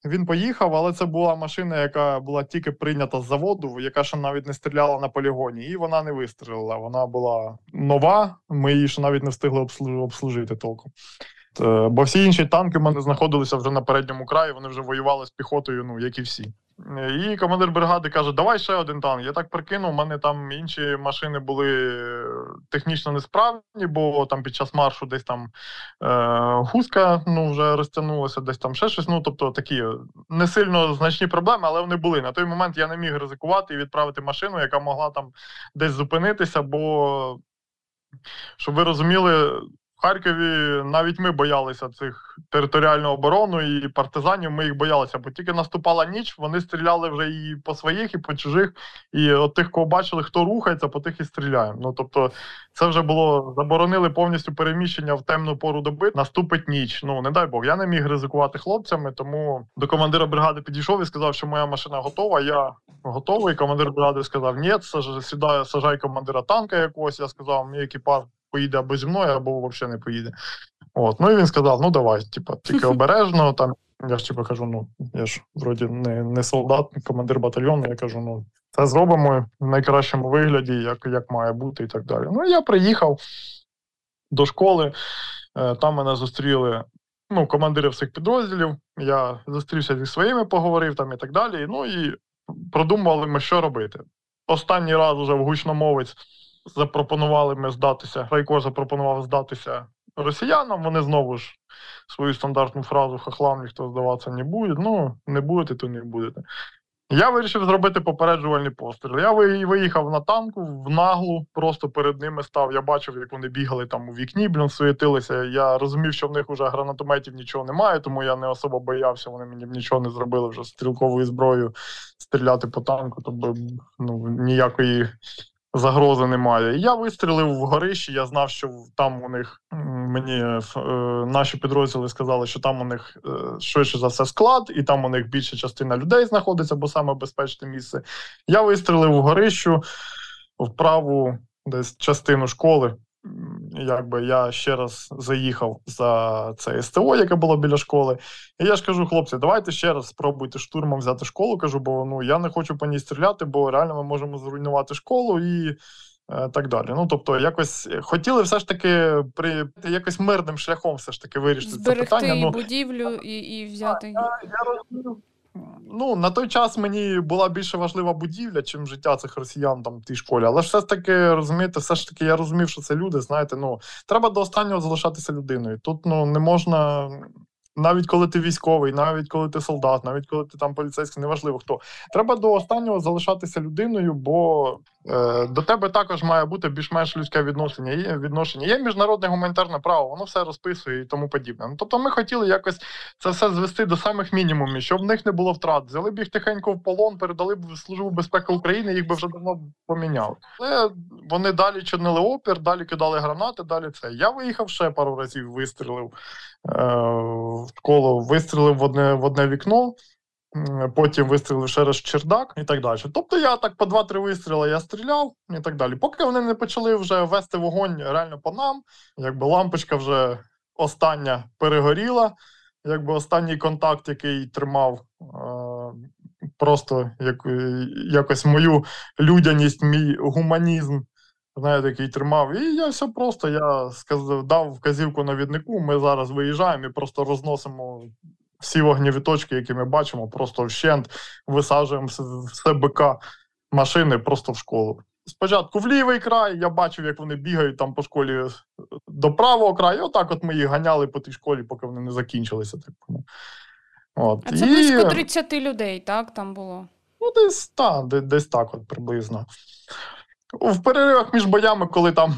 Він поїхав, але це була машина, яка була тільки прийнята з заводу, яка ще навіть не стріляла на полігоні, і вона не вистрілила. Вона була нова. Ми її ще навіть не встигли обслужити, толком. Е, Бо всі інші танки в мене знаходилися вже на передньому краї, вони вже воювали з піхотою, ну як і всі. Е, І командир бригади каже: Давай ще один танк. Я так прикинув, у мене там інші машини були е, технічно несправні, бо там під час маршу десь там е, гуска ну, вже розтягнулася, десь там ще щось. Ну, тобто такі не сильно значні проблеми, але вони були. На той момент я не міг ризикувати і відправити машину, яка могла там десь зупинитися, бо щоб ви розуміли. Харкові навіть ми боялися цих територіальну оборону і партизанів. Ми їх боялися, бо тільки наступала ніч, вони стріляли вже і по своїх, і по чужих. І от тих, кого бачили, хто рухається, по тих і стріляємо. Ну тобто, це вже було заборонили повністю переміщення в темну пору доби. Наступить ніч. Ну не дай Бог. Я не міг ризикувати хлопцями, тому до командира бригади підійшов і сказав, що моя машина готова. Я готовий. Командир бригади сказав: Ні, саж- сажай командира танка якогось. Я сказав, мій екіпаж поїде або зі мною, або взагалі не поїде. От, ну і він сказав: ну давай, типа, тільки обережно. Там я ж типу кажу, ну я ж вроді не, не солдат, не командир батальйону. Я кажу, ну це зробимо в найкращому вигляді, як, як має бути, і так далі. Ну я приїхав до школи, е, там мене зустріли. Ну, командири всіх підрозділів. Я зустрівся зі своїми, поговорив там і так далі. Ну і продумували ми, що робити. Останній раз уже в гучномовець запропонували ми здатися. Райко запропонував здатися росіянам. Вони знову ж свою стандартну фразу хахлам ніхто здаватися не буде. Ну, не будете, то не будете. Я вирішив зробити попереджувальний постріл. Я виїхав на танку в наглу, просто перед ними став. Я бачив, як вони бігали там у вікні, блін, суєтилися. Я розумів, що в них вже гранатометів нічого немає, тому я не особо боявся. Вони мені нічого не зробили вже стрілковою зброєю стріляти по танку, тобто ну, ніякої загрози немає. Я вистрілив в горищі. Я знав, що там у них мені е, наші підрозділи сказали, що там у них е, швидше за все склад, і там у них більша частина людей знаходиться, бо саме безпечне місце. Я вистрілив в горищу в праву десь частину школи якби я ще раз заїхав за це СТО, яке було біля школи. І я ж кажу, хлопці, давайте ще раз спробуйте штурмом взяти школу. Кажу, бо ну я не хочу по ній стріляти, бо реально ми можемо зруйнувати школу і. Е, так далі. Ну тобто, якось хотіли все ж таки при якось мирним шляхом все ж таки вирішити Зберегти це питання. ну, будівлю і і взяти. Я, я розумію, ну на той час мені була більше важлива будівля, чим життя цих росіян там в тій школі. Але все ж таки розумієте, все ж таки я розумів, що це люди. Знаєте, ну треба до останнього залишатися людиною. Тут ну не можна. Навіть коли ти військовий, навіть коли ти солдат, навіть коли ти там поліцейський, неважливо хто. Треба до останнього залишатися людиною, бо е, до тебе також має бути більш-менш людське відношення. Є відношення. Є міжнародне гуманітарне право, воно все розписує і тому подібне. Ну тобто, ми хотіли якось це все звести до самих мінімумів, щоб в них не було втрат. Взяли б їх тихенько в полон, передали б службу безпеки України, їх би вже давно поміняли. Але вони далі чинили опір, далі кидали гранати. Далі це я виїхав ще пару разів, вистрілив е, в школу, вистрілив в одне в одне вікно потім вистрілив ще раз чердак і так далі. Тобто я так по два-три вистріли я стріляв і так далі. Поки вони не почали вже вести вогонь реально по нам, якби лампочка вже остання перегоріла, якби останній контакт, який тримав. Просто як, якось мою людяність, мій гуманізм, знаєте, який тримав. І я все просто я сказав, дав вказівку навіднику. Ми зараз виїжджаємо і просто розносимо всі вогневі точки, які ми бачимо, просто вщент висаджуємо все БК машини просто в школу. Спочатку в лівий край, я бачив, як вони бігають там по школі е, до правого краю. Отак от ми їх ганяли по тій школі, поки вони не закінчилися. Так. От. А це І... близько 30 людей, так? Там було? Ну, десь так, десь так от приблизно. В переривах між боями, коли там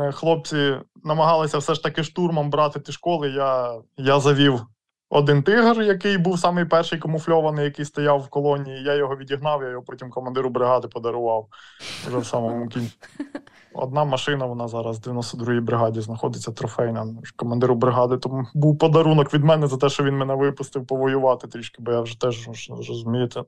е, хлопці намагалися все ж таки штурмом брати ті школи, я я завів один тигр, який був самий перший камуфльований, який стояв в колонії. Я його відігнав, я його потім командиру бригади подарував вже в самому кінці. Одна машина, вона зараз в 92-й бригаді знаходиться трофейна. Командиру бригади. Тому був подарунок від мене за те, що він мене випустив повоювати трішки, бо я вже теж розумієте.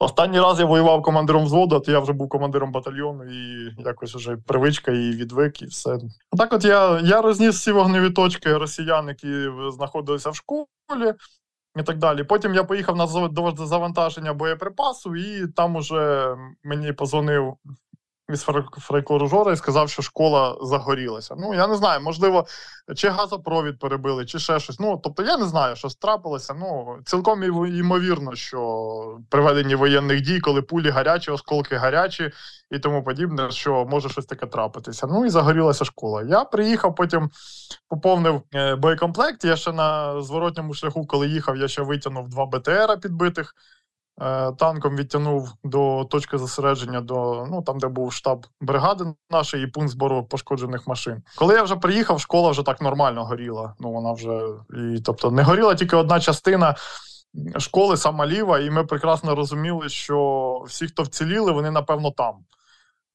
Останній раз я воював командиром взводу, а то я вже був командиром батальйону, і якось вже привичка, і відвик, і все. Так от я я розніс всі вогневі точки росіян, які знаходилися в школі, і так далі. Потім я поїхав на завантаження боєприпасу, і там уже мені позвонив із фрайкору і сказав, що школа загорілася. Ну я не знаю, можливо, чи газопровід перебили, чи ще щось. Ну тобто, я не знаю, що трапилося. Ну цілком ймовірно, що при веденні воєнних дій, коли пулі гарячі, осколки гарячі і тому подібне, що може щось таке трапитися. Ну і загорілася школа. Я приїхав, потім поповнив е, боєкомплект. Я ще на зворотньому шляху, коли їхав, я ще витягнув два БТРа підбитих. Е, танком відтягнув до точки зосередження, до ну там, де був штаб бригади нашої і пункт збору пошкоджених машин. Коли я вже приїхав, школа вже так нормально горіла. Ну вона вже і тобто не горіла тільки одна частина. Школи сама ліва, і ми прекрасно розуміли, що всі, хто вціліли, вони напевно там.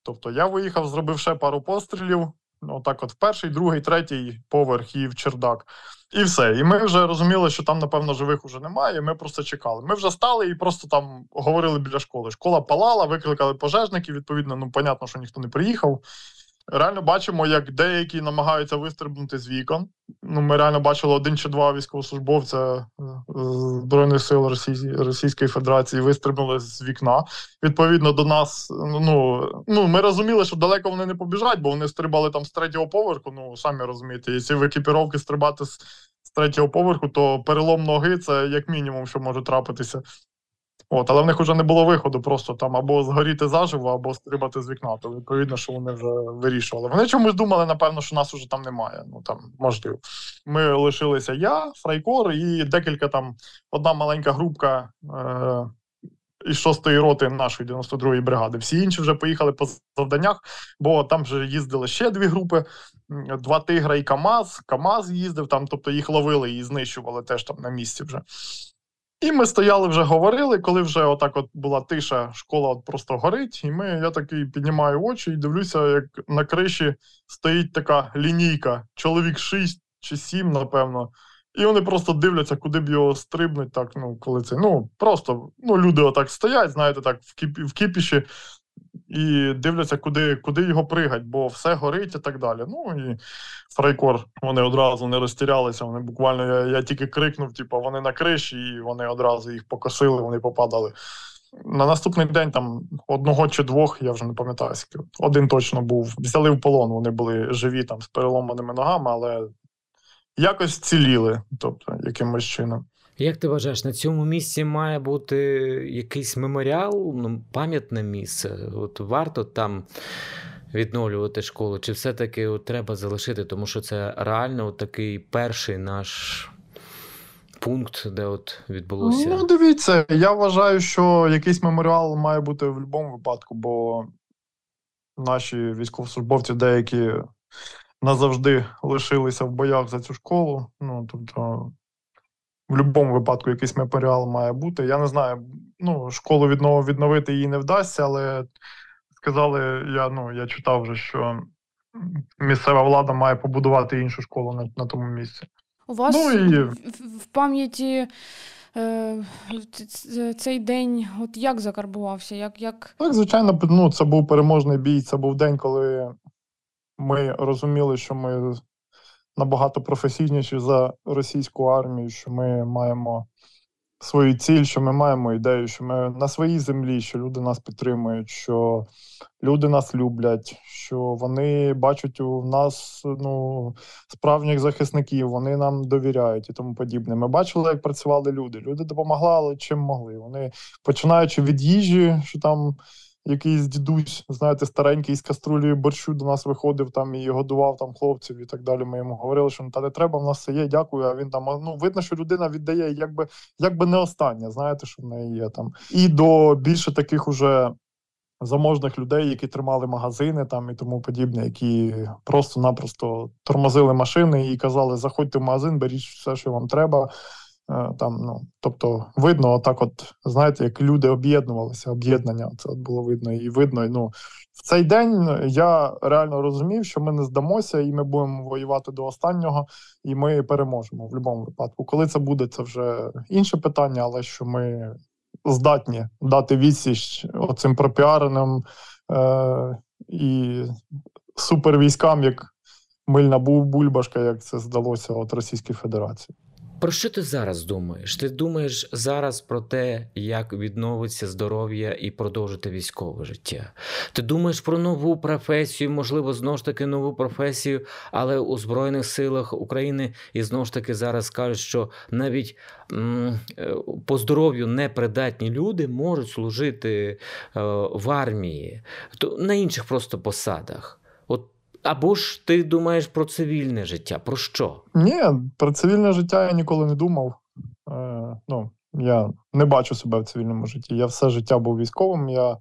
Тобто я виїхав, зробив ще пару пострілів. Ну, так, от в перший, другий, третій поверх і в чердак. І все. І ми вже розуміли, що там, напевно, живих уже немає. і Ми просто чекали. Ми вже стали і просто там говорили біля школи. Школа палала, викликали пожежників. Відповідно, ну, понятно, що ніхто не приїхав. Реально бачимо, як деякі намагаються вистрибнути з вікон. Ну, Ми реально бачили один чи два військовослужбовця е, Збройних сил Російської Федерації вистрибнули з вікна. Відповідно до нас, ну ну ми розуміли, що далеко вони не побіжать, бо вони стрибали там з третього поверху. Ну самі розумієте, якщо в екіпіровки стрибати з, з третього поверху, то перелом ноги це як мінімум, що може трапитися. От, Але в них вже не було виходу просто там або згоріти заживо, або стрибати з вікна. То відповідно, що вони вже вирішували. Вони чомусь думали, напевно, що нас вже там немає. Ну там можливо. Ми лишилися я, Фрайкор і декілька там одна маленька групка е- із 6-ї роти нашої 92-ї бригади. Всі інші вже поїхали по завданнях, бо там вже їздили ще дві групи: два тигра і Камаз. Камаз їздив там, тобто їх ловили і знищували теж там на місці вже. І ми стояли вже говорили, коли вже отак от була тиша, школа от просто горить, і ми, я такий піднімаю очі і дивлюся, як на криші стоїть така лінійка, чоловік 6 чи 7, напевно. І вони просто дивляться, куди б його стрибнуть, так, ну, коли це. Ну, просто ну, люди отак стоять, знаєте, так, в кіпіші, і дивляться, куди куди його пригать, бо все горить і так далі. Ну і Фрайкор вони одразу не розтірялися. Вони буквально я я тільки крикнув, типу, вони на криші, і вони одразу їх покосили, вони попадали. На наступний день там одного чи двох, я вже не пам'ятаю, скільки. один точно був. Взяли в полон, вони були живі там з переломаними ногами, але якось ціліли, тобто якимось чином. Як ти вважаєш, на цьому місці має бути якийсь меморіал, ну, пам'ятне місце? От варто там відновлювати школу, чи все-таки от треба залишити, тому що це реально от такий перший наш пункт, де от відбулося? Ну, дивіться, я вважаю, що якийсь меморіал має бути в будь-якому випадку, бо наші військовослужбовці деякі назавжди лишилися в боях за цю школу. Ну, тобто в будь-якому випадку якийсь меморіал має бути. Я не знаю, ну, школу віднов, відновити її не вдасться, але сказали, я ну, я читав вже, що місцева влада має побудувати іншу школу на, на тому місці. У вас ну, і... в, пам'яті е, цей день от як закарбувався? Як, як... Так, звичайно, ну, це був переможний бій. Це був день, коли ми розуміли, що ми набагато професійніші за російську армію, що ми маємо свою ціль, що ми маємо ідею, що ми на своїй землі, що люди нас підтримують, що люди нас люблять, що вони бачать у нас ну, справжніх захисників, вони нам довіряють і тому подібне. Ми бачили, як працювали люди. Люди допомагали, чим могли. Вони починаючи від їжі, що там якийсь дідусь, знаєте, старенький з каструлею борщу до нас виходив там і годував там хлопців і так далі. Ми йому говорили, що ну, та не треба, в нас все є, дякую. А він там ну видно, що людина віддає, якби якби не остання, знаєте, що в неї є там. І до більше таких уже. Заможних людей, які тримали магазини там і тому подібне, які просто-напросто тормозили машини і казали: заходьте в магазин, беріть все, що вам треба. Е, там, ну, Тобто, видно, отак, от, знаєте, як люди об'єднувалися, об'єднання це от було видно і видно. ну, В цей день я реально розумів, що ми не здамося, і ми будемо воювати до останнього, і ми переможемо в будь-якому випадку. Коли це буде, це вже інше питання, але що ми здатні дати відсіч оцим пропіареним е- і супервійськам, як мильна бульбашка, як це здалося от Російській Федерації. Про що ти зараз думаєш? Ти думаєш зараз про те, як відновиться здоров'я і продовжити військове життя? Ти думаєш про нову професію, можливо, знову ж таки нову професію, але у Збройних силах України і знову ж таки зараз кажуть, що навіть м- е, по здоров'ю непридатні люди можуть служити е- в армії, то на інших просто посадах. Або ж ти думаєш про цивільне життя? Про що? Ні, про цивільне життя я ніколи не думав. Е, Ну, я не бачу себе в цивільному житті. Я все життя був військовим. Я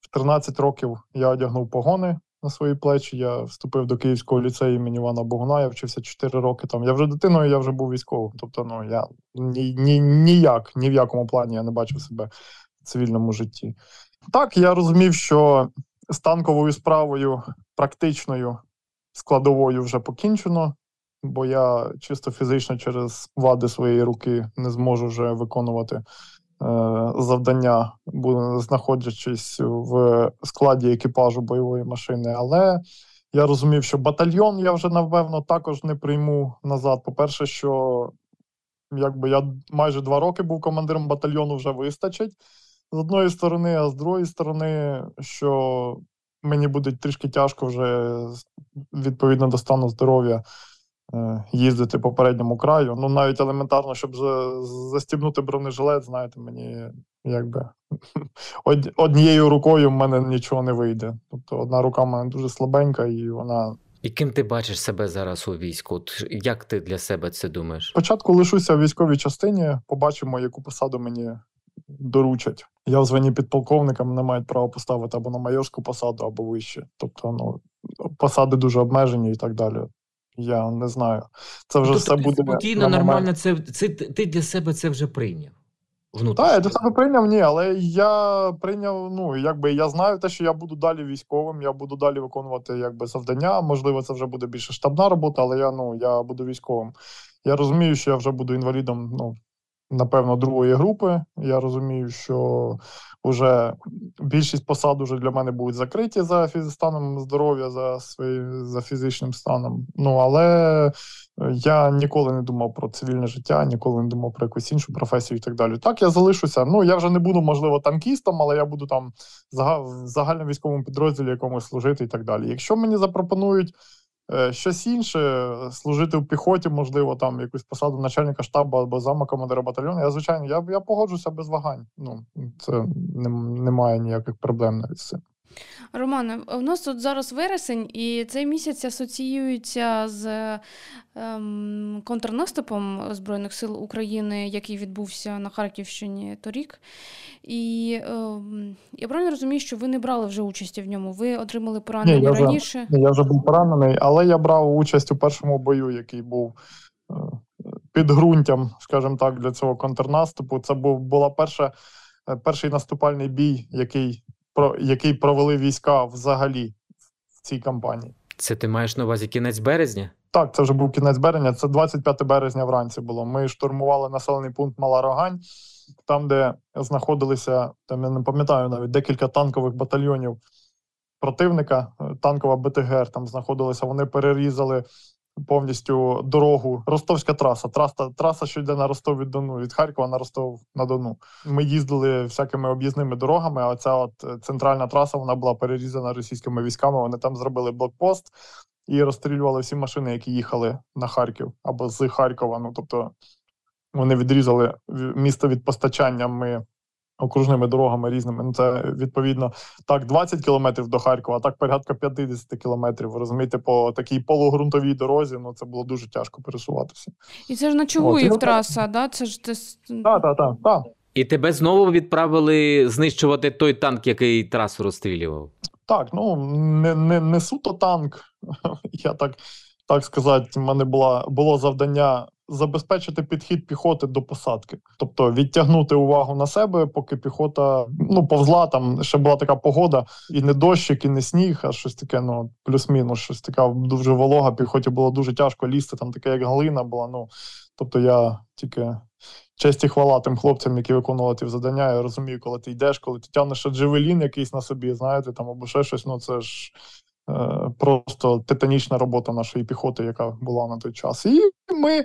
в 13 років я одягнув погони на свої плечі. Я вступив до Київського ліцею імені Івана Богуна, я вчився 4 роки там. Я вже дитиною, я вже був військовим. Тобто, ну я ні, ні, ніяк, ні в якому плані я не бачив себе в цивільному житті. Так, я розумів, що з танковою справою практичною складовою вже покінчено, бо я чисто фізично через вади своєї руки не зможу вже виконувати е, завдання, знаходячись в складі екіпажу бойової машини. Але я розумів, що батальйон я вже напевно також не прийму назад. По-перше, що якби я майже два роки був командиром батальйону, вже вистачить. З одної сторони, а з другої сторони, що мені буде трішки тяжко вже відповідно до стану здоров'я е, їздити по передньому краю. Ну навіть елементарно, щоб застібнути бронежилет, знаєте, мені якби однією рукою в мене нічого не вийде. Тобто одна рука в мене дуже слабенька, і вона. І ким ти бачиш себе зараз у війську? Як ти для себе це думаєш? Спочатку лишуся в військовій частині, побачимо, яку посаду мені доручать. Я в званні підполковника мене мають право поставити або на майорську посаду, або вище. Тобто, ну посади дуже обмежені і так далі. Я не знаю. Це вже тобто, все буде спокійно, нормально. Це це ти для себе це вже прийняв. Так, я для себе прийняв, ні, але я прийняв, ну якби я знаю те, що я буду далі військовим, я буду далі виконувати якби завдання. Можливо, це вже буде більше штабна робота, але я ну я буду військовим. Я розумію, що я вже буду інвалідом, ну напевно, другої групи. Я розумію, що вже більшість посад уже для мене будуть закриті за станом здоров'я, за свої, за фізичним станом. Ну але я ніколи не думав про цивільне життя, ніколи не думав про якусь іншу професію і так далі. Так, я залишуся. Ну я вже не буду, можливо, танкістом, але я буду там в загальному військовому підрозділі якомусь служити і так далі. Якщо мені запропонують. Е, щось інше, служити в піхоті, можливо, там якусь посаду начальника штабу або зама командира батальйону. Я звичайно я я погоджуся без вагань. Ну це не, немає ніяких проблем навіть з цим. Романе, у нас тут зараз вересень, і цей місяць асоціюється з ем, контрнаступом Збройних сил України, який відбувся на Харківщині торік. І ем, я правильно розумію, що ви не брали вже участі в ньому. Ви отримали поранення Ні, я раніше? Вже, я вже був поранений, але я брав участь у першому бою, який був. Е, підґрунтям, скажімо так, для цього контрнаступу. Це був була перша, е, перший наступальний бій, який про який провели війська взагалі в цій кампанії. Це ти маєш на увазі кінець березня? Так, це вже був кінець березня. Це 25 березня вранці було. Ми штурмували населений пункт Мала Рогань, там, де знаходилися, там я не пам'ятаю навіть декілька танкових батальйонів противника, танкова БТГР там знаходилися. Вони перерізали повністю дорогу. Ростовська траса. Траса, траса, що йде на Ростов від Дону, від Харкова на Ростов на Дону. Ми їздили всякими об'їзними дорогами. А ця от е, центральна траса вона була перерізана російськими військами. Вони там зробили блокпост і розстрілювали всі машини, які їхали на Харків або з Харкова. Ну тобто вони відрізали місто від постачання. Ми окружними дорогами різними. Ну, Це відповідно так 20 кілометрів до Харкова, а так порядка 50 кілометрів. Розумієте, по такій полугрунтовій дорозі. Ну це було дуже тяжко пересуватися. І це ж на Чугуїв От, траса, да? Це ж ти... Так, так, так, так. І тебе знову відправили знищувати той танк, який трасу розстрілював. Так, ну не не, не суто танк. Я так так сказати, в мене була було завдання забезпечити підхід піхоти до посадки, тобто відтягнути увагу на себе, поки піхота ну повзла. Там ще була така погода, і не дощик, і не сніг, а щось таке. Ну плюс-мінус, щось така дуже волога. Піхоті було дуже тяжко лізти. Там таке, як глина була. Ну тобто, я тільки. Честь і хвала тим хлопцям, які виконували ті завдання. Я розумію, коли ти йдеш, коли ти тягнеш джевелін якийсь на собі, знаєте, там або ще щось. Ну це ж Е, просто титанічна робота нашої піхоти, яка була на той час. І ми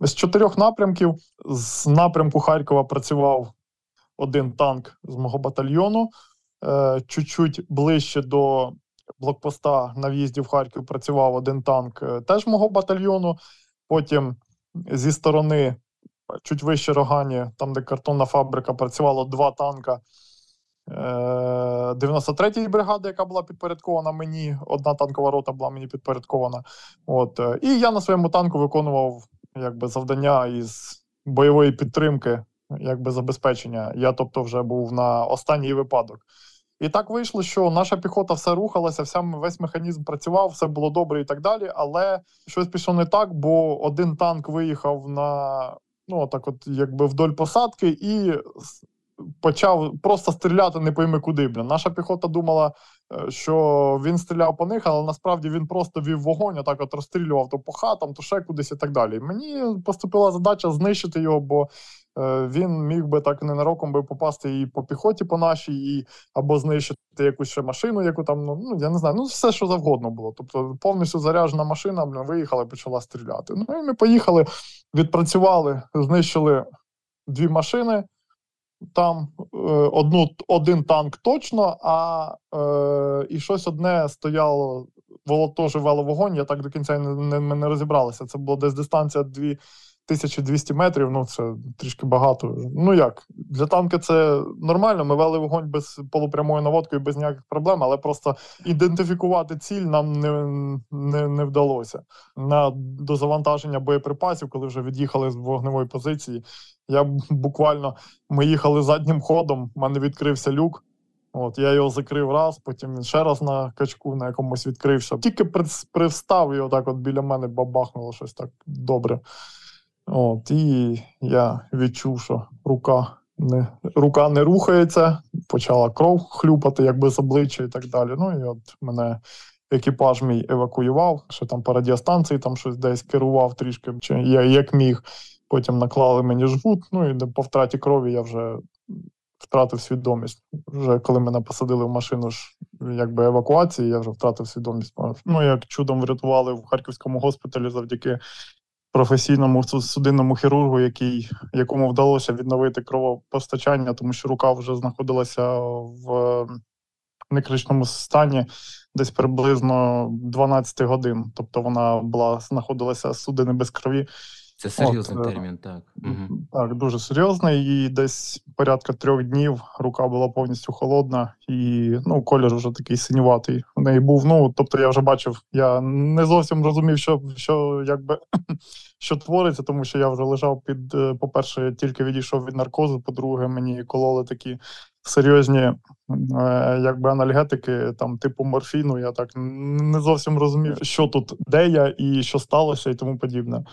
з чотирьох напрямків з напрямку Харкова працював один танк з мого батальйону. Е, чуть-чуть ближче до блокпоста на в'їзді в Харків працював один танк е, теж мого батальйону. Потім зі сторони, чуть вище Рогані, там де картонна фабрика, працювало два танка 93-ї е, бригади, яка була підпорядкована мені. Одна танкова рота була мені підпорядкована. От е, і я на своєму танку виконував якби завдання із бойової підтримки, якби забезпечення. Я, тобто, вже був на останній випадок. І так вийшло, що наша піхота все рухалася, вся весь механізм працював, все було добре і так далі. Але щось пішло не так, бо один танк виїхав на ну так, от якби вдоль посадки, і почав просто стріляти, не пойми куди. Блін. Наша піхота думала, е, що він стріляв по них, але насправді він просто вів вогонь, а так от розстрілював то по хатам, то ще кудись і так далі. Мені поступила задача знищити його, бо е, він міг би так ненароком би попасти і по піхоті, по нашій, і або знищити якусь ще машину, яку там, ну, ну я не знаю, ну все, що завгодно було. Тобто повністю заряджена машина, блін, виїхала і почала стріляти. Ну і ми поїхали, відпрацювали, знищили дві машини там е, одну, один танк точно, а е, і щось одне стояло, було теж вело вогонь. Я так до кінця не не, не розібралася. Це було десь дистанція 2 1200 метрів, ну це трішки багато. Ну як, для танка це нормально. Ми вели вогонь без полупрямої наводки, і без ніяких проблем, але просто ідентифікувати ціль нам не, не, не вдалося. На дозавантаження боєприпасів, коли вже від'їхали з вогневої позиції, я буквально ми їхали заднім ходом, в мене відкрився люк. От, я його закрив раз, потім він ще раз на качку на якомусь відкрився. Тільки привстав і отак от біля мене бабахнуло щось так добре. От, і я відчув, що рука не, рука не рухається, почала кров хлюпати, якби з обличчя і так далі. Ну і от мене екіпаж мій евакуював, що там по радіостанції там щось десь керував трішки, чи я як міг. Потім наклали мені жгут, ну і по втраті крові я вже втратив свідомість. Вже коли мене посадили в машину ж якби евакуації, я вже втратив свідомість. Ну як чудом врятували в харківському госпіталі завдяки професійному су- судинному хірургу, який якому вдалося відновити кровопостачання, тому що рука вже знаходилася в е, некричному стані десь приблизно 12 годин. Тобто вона була знаходилася судини без крові. Це серйозний От, е, термін, так. Угу. Так, дуже серйозний. І десь порядка трьох днів рука була повністю холодна, і ну, колір вже такий синюватий. В неї був. Ну, тобто я вже бачив, я не зовсім розумів, що, що якби що твориться, тому що я вже лежав під, е, по-перше, я тільки відійшов від наркозу. По-друге, мені кололи такі серйозні е, якби анальгетики, там, типу морфіну. Я так не зовсім розумів, що тут, де я і що сталося, і тому подібне.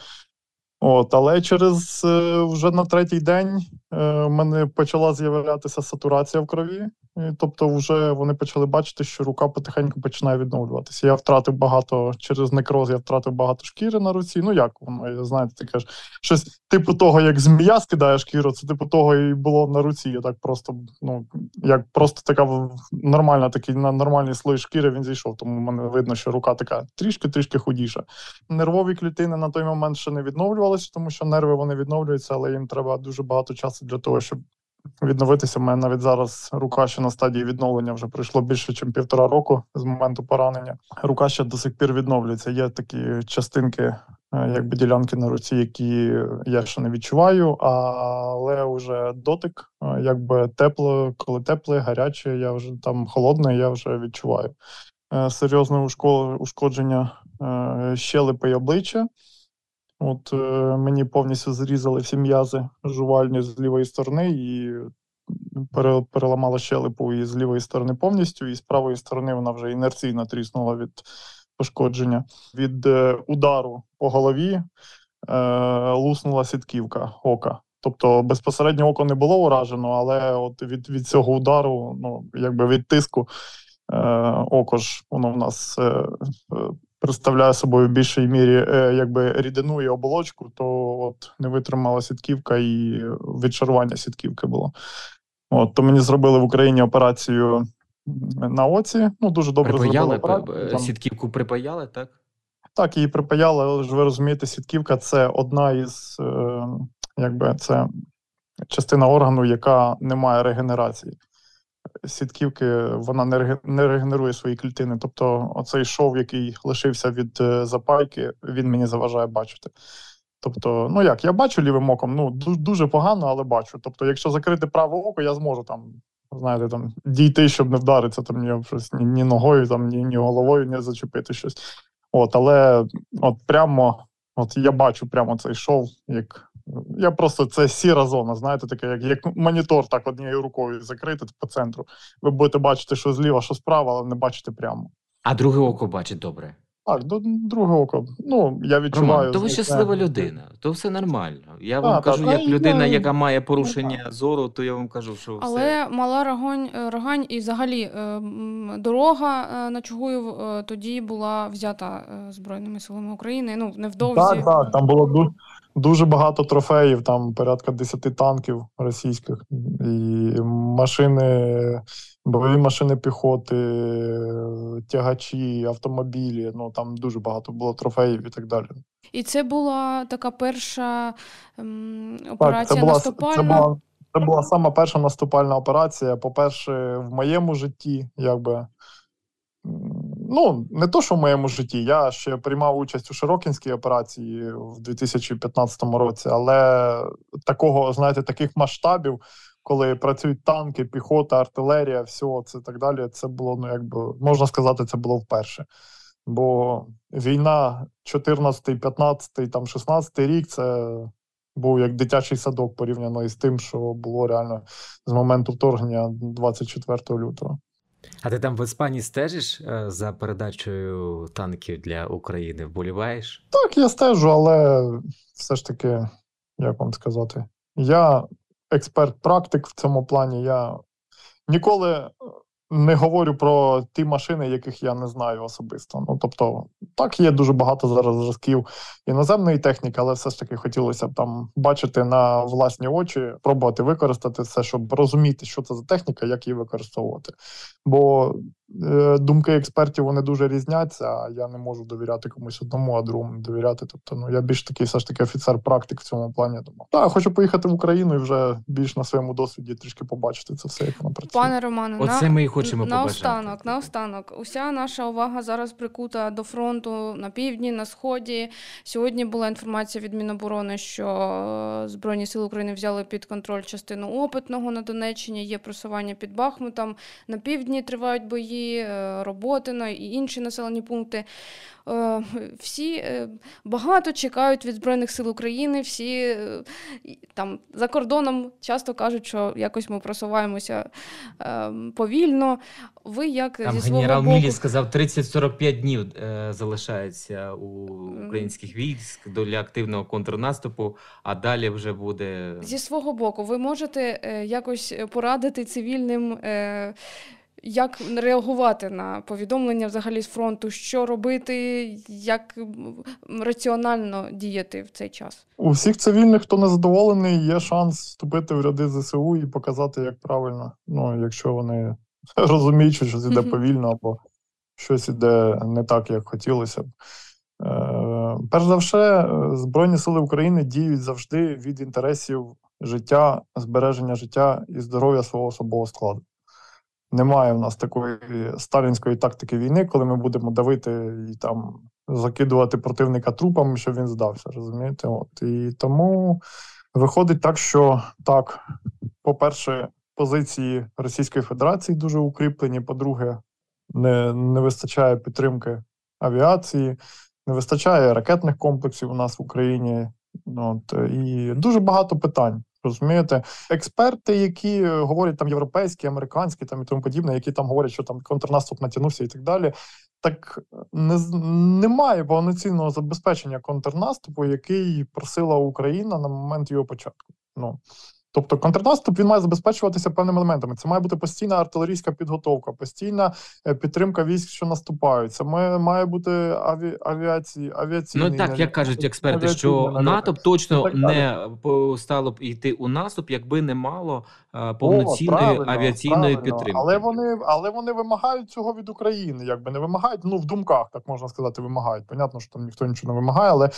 От, але через е, вже на третій день в мене почала з'являтися сатурація в крові. Тобто, вже вони почали бачити, що рука потихеньку починає відновлюватися. Я втратив багато через некроз, я втратив багато шкіри на руці. Ну як воно, знаєте, таке ж щось типу того, як змія скидає шкіру, це типу того і було на руці. Я так просто, ну як просто така нормальна, такий на нормальний слой шкіри він зійшов. Тому мене видно, що рука така трішки-трішки худіша. Нервові клітини на той момент ще не відновлювалися, тому що нерви вони відновлюються, але їм треба дуже багато часу для того, щоб відновитися. У мене навіть зараз рука ще на стадії відновлення вже пройшло більше, ніж півтора року з моменту поранення. Рука ще до сих пір відновлюється. Є такі частинки, е, якби ділянки на руці, які я ще не відчуваю, але вже дотик, е, якби тепло, коли тепле, гаряче, я вже там холодне, я вже відчуваю. Е, Серйозне ушкодження щелепи і обличчя. От е, мені повністю зрізали всі м'язи жувальні з лівої сторони і пере, переламала щелепу і з лівої сторони повністю, і з правої сторони вона вже інерційно тріснула від пошкодження. Від е, удару по голові е, луснула сітківка ока. Тобто безпосередньо око не було уражено, але от від, від цього удару, ну якби від тиску, е, око ж воно в нас е, е, представляє собою в більшій мірі е, якби рідину і оболочку, то от не витримала сітківка і відшарування сітківки було. От, то мені зробили в Україні операцію на оці. Ну, дуже добре Припаяли, зробили п- Там- сітківку припаяли, так? так, її припаяли, але ж ви розумієте, сітківка це одна із, е, якби це частина органу, яка не має регенерації. Сітківки вона не, регенерує свої клітини. Тобто, оцей шов, який лишився від е, запайки, він мені заважає бачити. Тобто, ну як, я бачу лівим оком, ну дуже погано, але бачу. Тобто, якщо закрити праве око, я зможу там, знаєте, там дійти, щоб не вдаритися там ні, щось, ні, ні ногою, там, ні, ні головою, не зачепити щось. От, але от прямо, от я бачу прямо цей шов, як я просто це сіра зона, знаєте, таке, як, як монітор, так однією рукою закрити по центру. Ви будете бачити, що зліва, що справа, але не бачите прямо. А друге око бачить добре. Так, до друге око. Ну, я відчуваю. Роман, то ви щаслива людина, то все нормально. Я вам Та, та, кажу, та, як і людина, я- яка має Ну, порушення зору, то я вам кажу, що все. Але мала Рогань, е, Рогань і взагалі е, дорога е, на Чугуїв тоді була взята Збройними силами України. Ну, невдовзі. Так, так, там було дуже, дуже багато трофеїв, там порядка 10 танків російських, і машини, бойові машини піхоти, тягачі, автомобілі. Ну там дуже багато було трофеїв і так далі. І це була така перша ем, Так, це операція була, наступальна. це була, це була сама перша наступальна операція. По-перше, в моєму житті, якби. Ну не то, що в моєму житті. Я ще приймав участь у Широкінській операції в 2015 році, але такого, знаєте, таких масштабів, коли працюють танки, піхота, артилерія, все це так далі. Це було ну якби можна сказати, це було вперше. Бо війна 14, 15, там 16 рік це був як дитячий садок порівняно із тим, що було реально з моменту вторгнення 24 лютого. А ти там в Іспанії стежиш е, за передачею танків для України? Вболіваєш? Так, я стежу, але все ж таки, як вам сказати, я експерт-практик в цьому плані. Я ніколи не говорю про ті машини, яких я не знаю особисто. Ну тобто, так є дуже багато зараз зразків іноземної техніки, але все ж таки хотілося б там бачити на власні очі, пробувати використати все, щоб розуміти, що це за техніка, як її використовувати. Бо думки експертів вони дуже різняться. А я не можу довіряти комусь одному, а другому не довіряти. Тобто, ну я більш такий, все ж таки, офіцер-практик в цьому плані. Думаю, так, хочу поїхати в Україну і вже більш на своєму досвіді трішки побачити це все, як воно працює. Пане Романе, Оце на, ми і хочемо наостанок, побажати. наостанок. Уся наша увага зараз прикута до фронту на півдні, на сході. Сьогодні була інформація від Міноборони, що е, Збройні сили України взяли під контроль частину опитного на Донеччині. Є просування під Бахмутом. На півдні тривають бої, е, Роботино і інші населені пункти. Е, Всі е, багато чекають від Збройних сил України. Всі там за кордоном часто кажуть, що якось ми просуваємося повільно. Ви як Там зі свого генерал боку... Мілі сказав, 30-45 днів залишається у українських військ для активного контрнаступу, а далі вже буде. Зі свого боку, ви можете якось порадити цивільним, як реагувати на повідомлення взагалі з фронту, що робити, як раціонально діяти в цей час? У всіх цивільних, хто не задоволений, є шанс вступити в ряди ЗСУ і показати, як правильно. Ну, якщо вони розуміють, що щось іде повільно або щось іде не так, як хотілося б. Е, перш за все, е, Збройні Сили України діють завжди від інтересів життя, збереження життя і здоров'я свого особового складу. Немає в нас такої сталінської тактики війни, коли ми будемо давити і там закидувати противника трупами, щоб він здався. Розумієте? От і тому виходить так, що так, по-перше, позиції Російської Федерації дуже укріплені. По-друге, не, не вистачає підтримки авіації, не вистачає ракетних комплексів у нас в Україні. От, і дуже багато питань. Розумієте, експерти, які е, говорять там європейські, американські там і тому подібне, які там говорять, що там контрнаступ натягнувся і так далі. Так не з- немає повноцінного забезпечення контрнаступу, який просила Україна на момент його початку. Ну тобто, контрнаступ він має забезпечуватися певними елементами. Це має бути постійна артилерійська підготовка, постійна е, підтримка військ, що наступають. Це має, має бути аві, авіації, авіаційний Ну так, як кажуть експерти, що. НАТО б точно не по- стало б йти у наступ, якби не мало е, О, повноцінної правильно, авіаційної правильно. підтримки. Але вони, але вони вимагають цього від України. Якби не вимагають, ну в думках, так можна сказати, вимагають. Понятно, що там ніхто нічого не вимагає, але е,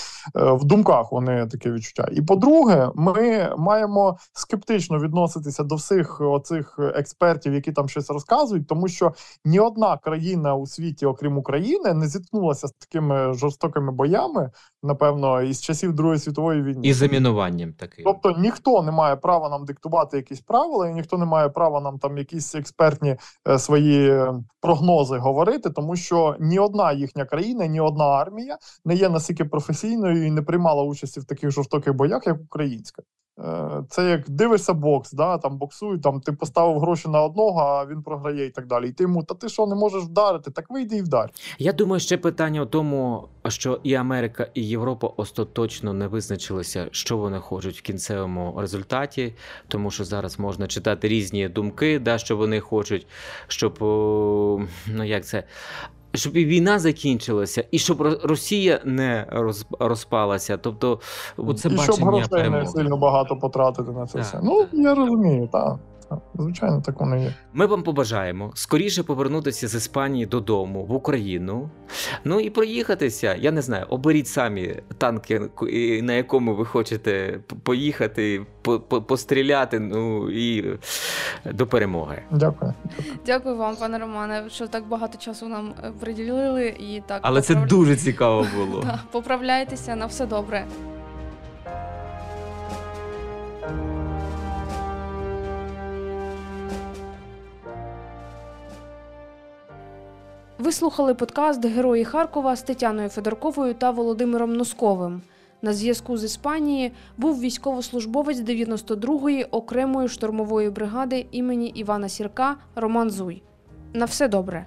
в думках вони таке відчуття. І по-друге, ми маємо скептично відноситися до всіх оцих експертів, які там щось розказують, тому що ні одна країна у світі, окрім України, не зіткнулася з такими жорстокими боями, напевно, із часів Другої світової війни. І замінуванням таким. Тобто ніхто не має права нам диктувати якісь правила, і ніхто не має права нам там якісь експертні е, свої е, прогнози говорити, тому що ні одна їхня країна, ні одна армія не є настільки професійною і не приймала участі в таких жорстоких боях, як українська. Е, Це як дивишся бокс, да, там боксують, там ти поставив гроші на одного, а він програє і так далі. І ти йому, та ти що не можеш вдарити? Так вийди і вдар. Я думаю, ще питання у тому, що і Америка, і Європа остаточно не визначилися, що вони хочуть в кінцевому результаті, тому що зараз можна читати різні думки, да, що вони хочуть, щоб ну як це. Щоб і війна закінчилася, і щоб Ро- Росія не роз- розпалася. Тобто, це бачення щоб грошей не сильно багато потратити на це Так, все. Ну так. я розумію, так. Звичайно, так воно є. Ми вам побажаємо скоріше повернутися з Іспанії додому в Україну. Ну і проїхатися. Я не знаю, оберіть самі танки, на якому ви хочете поїхати, по- по- постріляти. Ну і до перемоги. Дякую. Дякую вам, пане Романе, що так багато часу нам е, приділили і так. Але це дуже цікаво було. Поправляйтеся на все добре. Ви слухали подкаст Герої Харкова з Тетяною Федорковою та Володимиром Носковим. На зв'язку з Іспанії був військовослужбовець 92-ї окремої штурмової бригади імені Івана Сірка Роман Зуй. На все добре.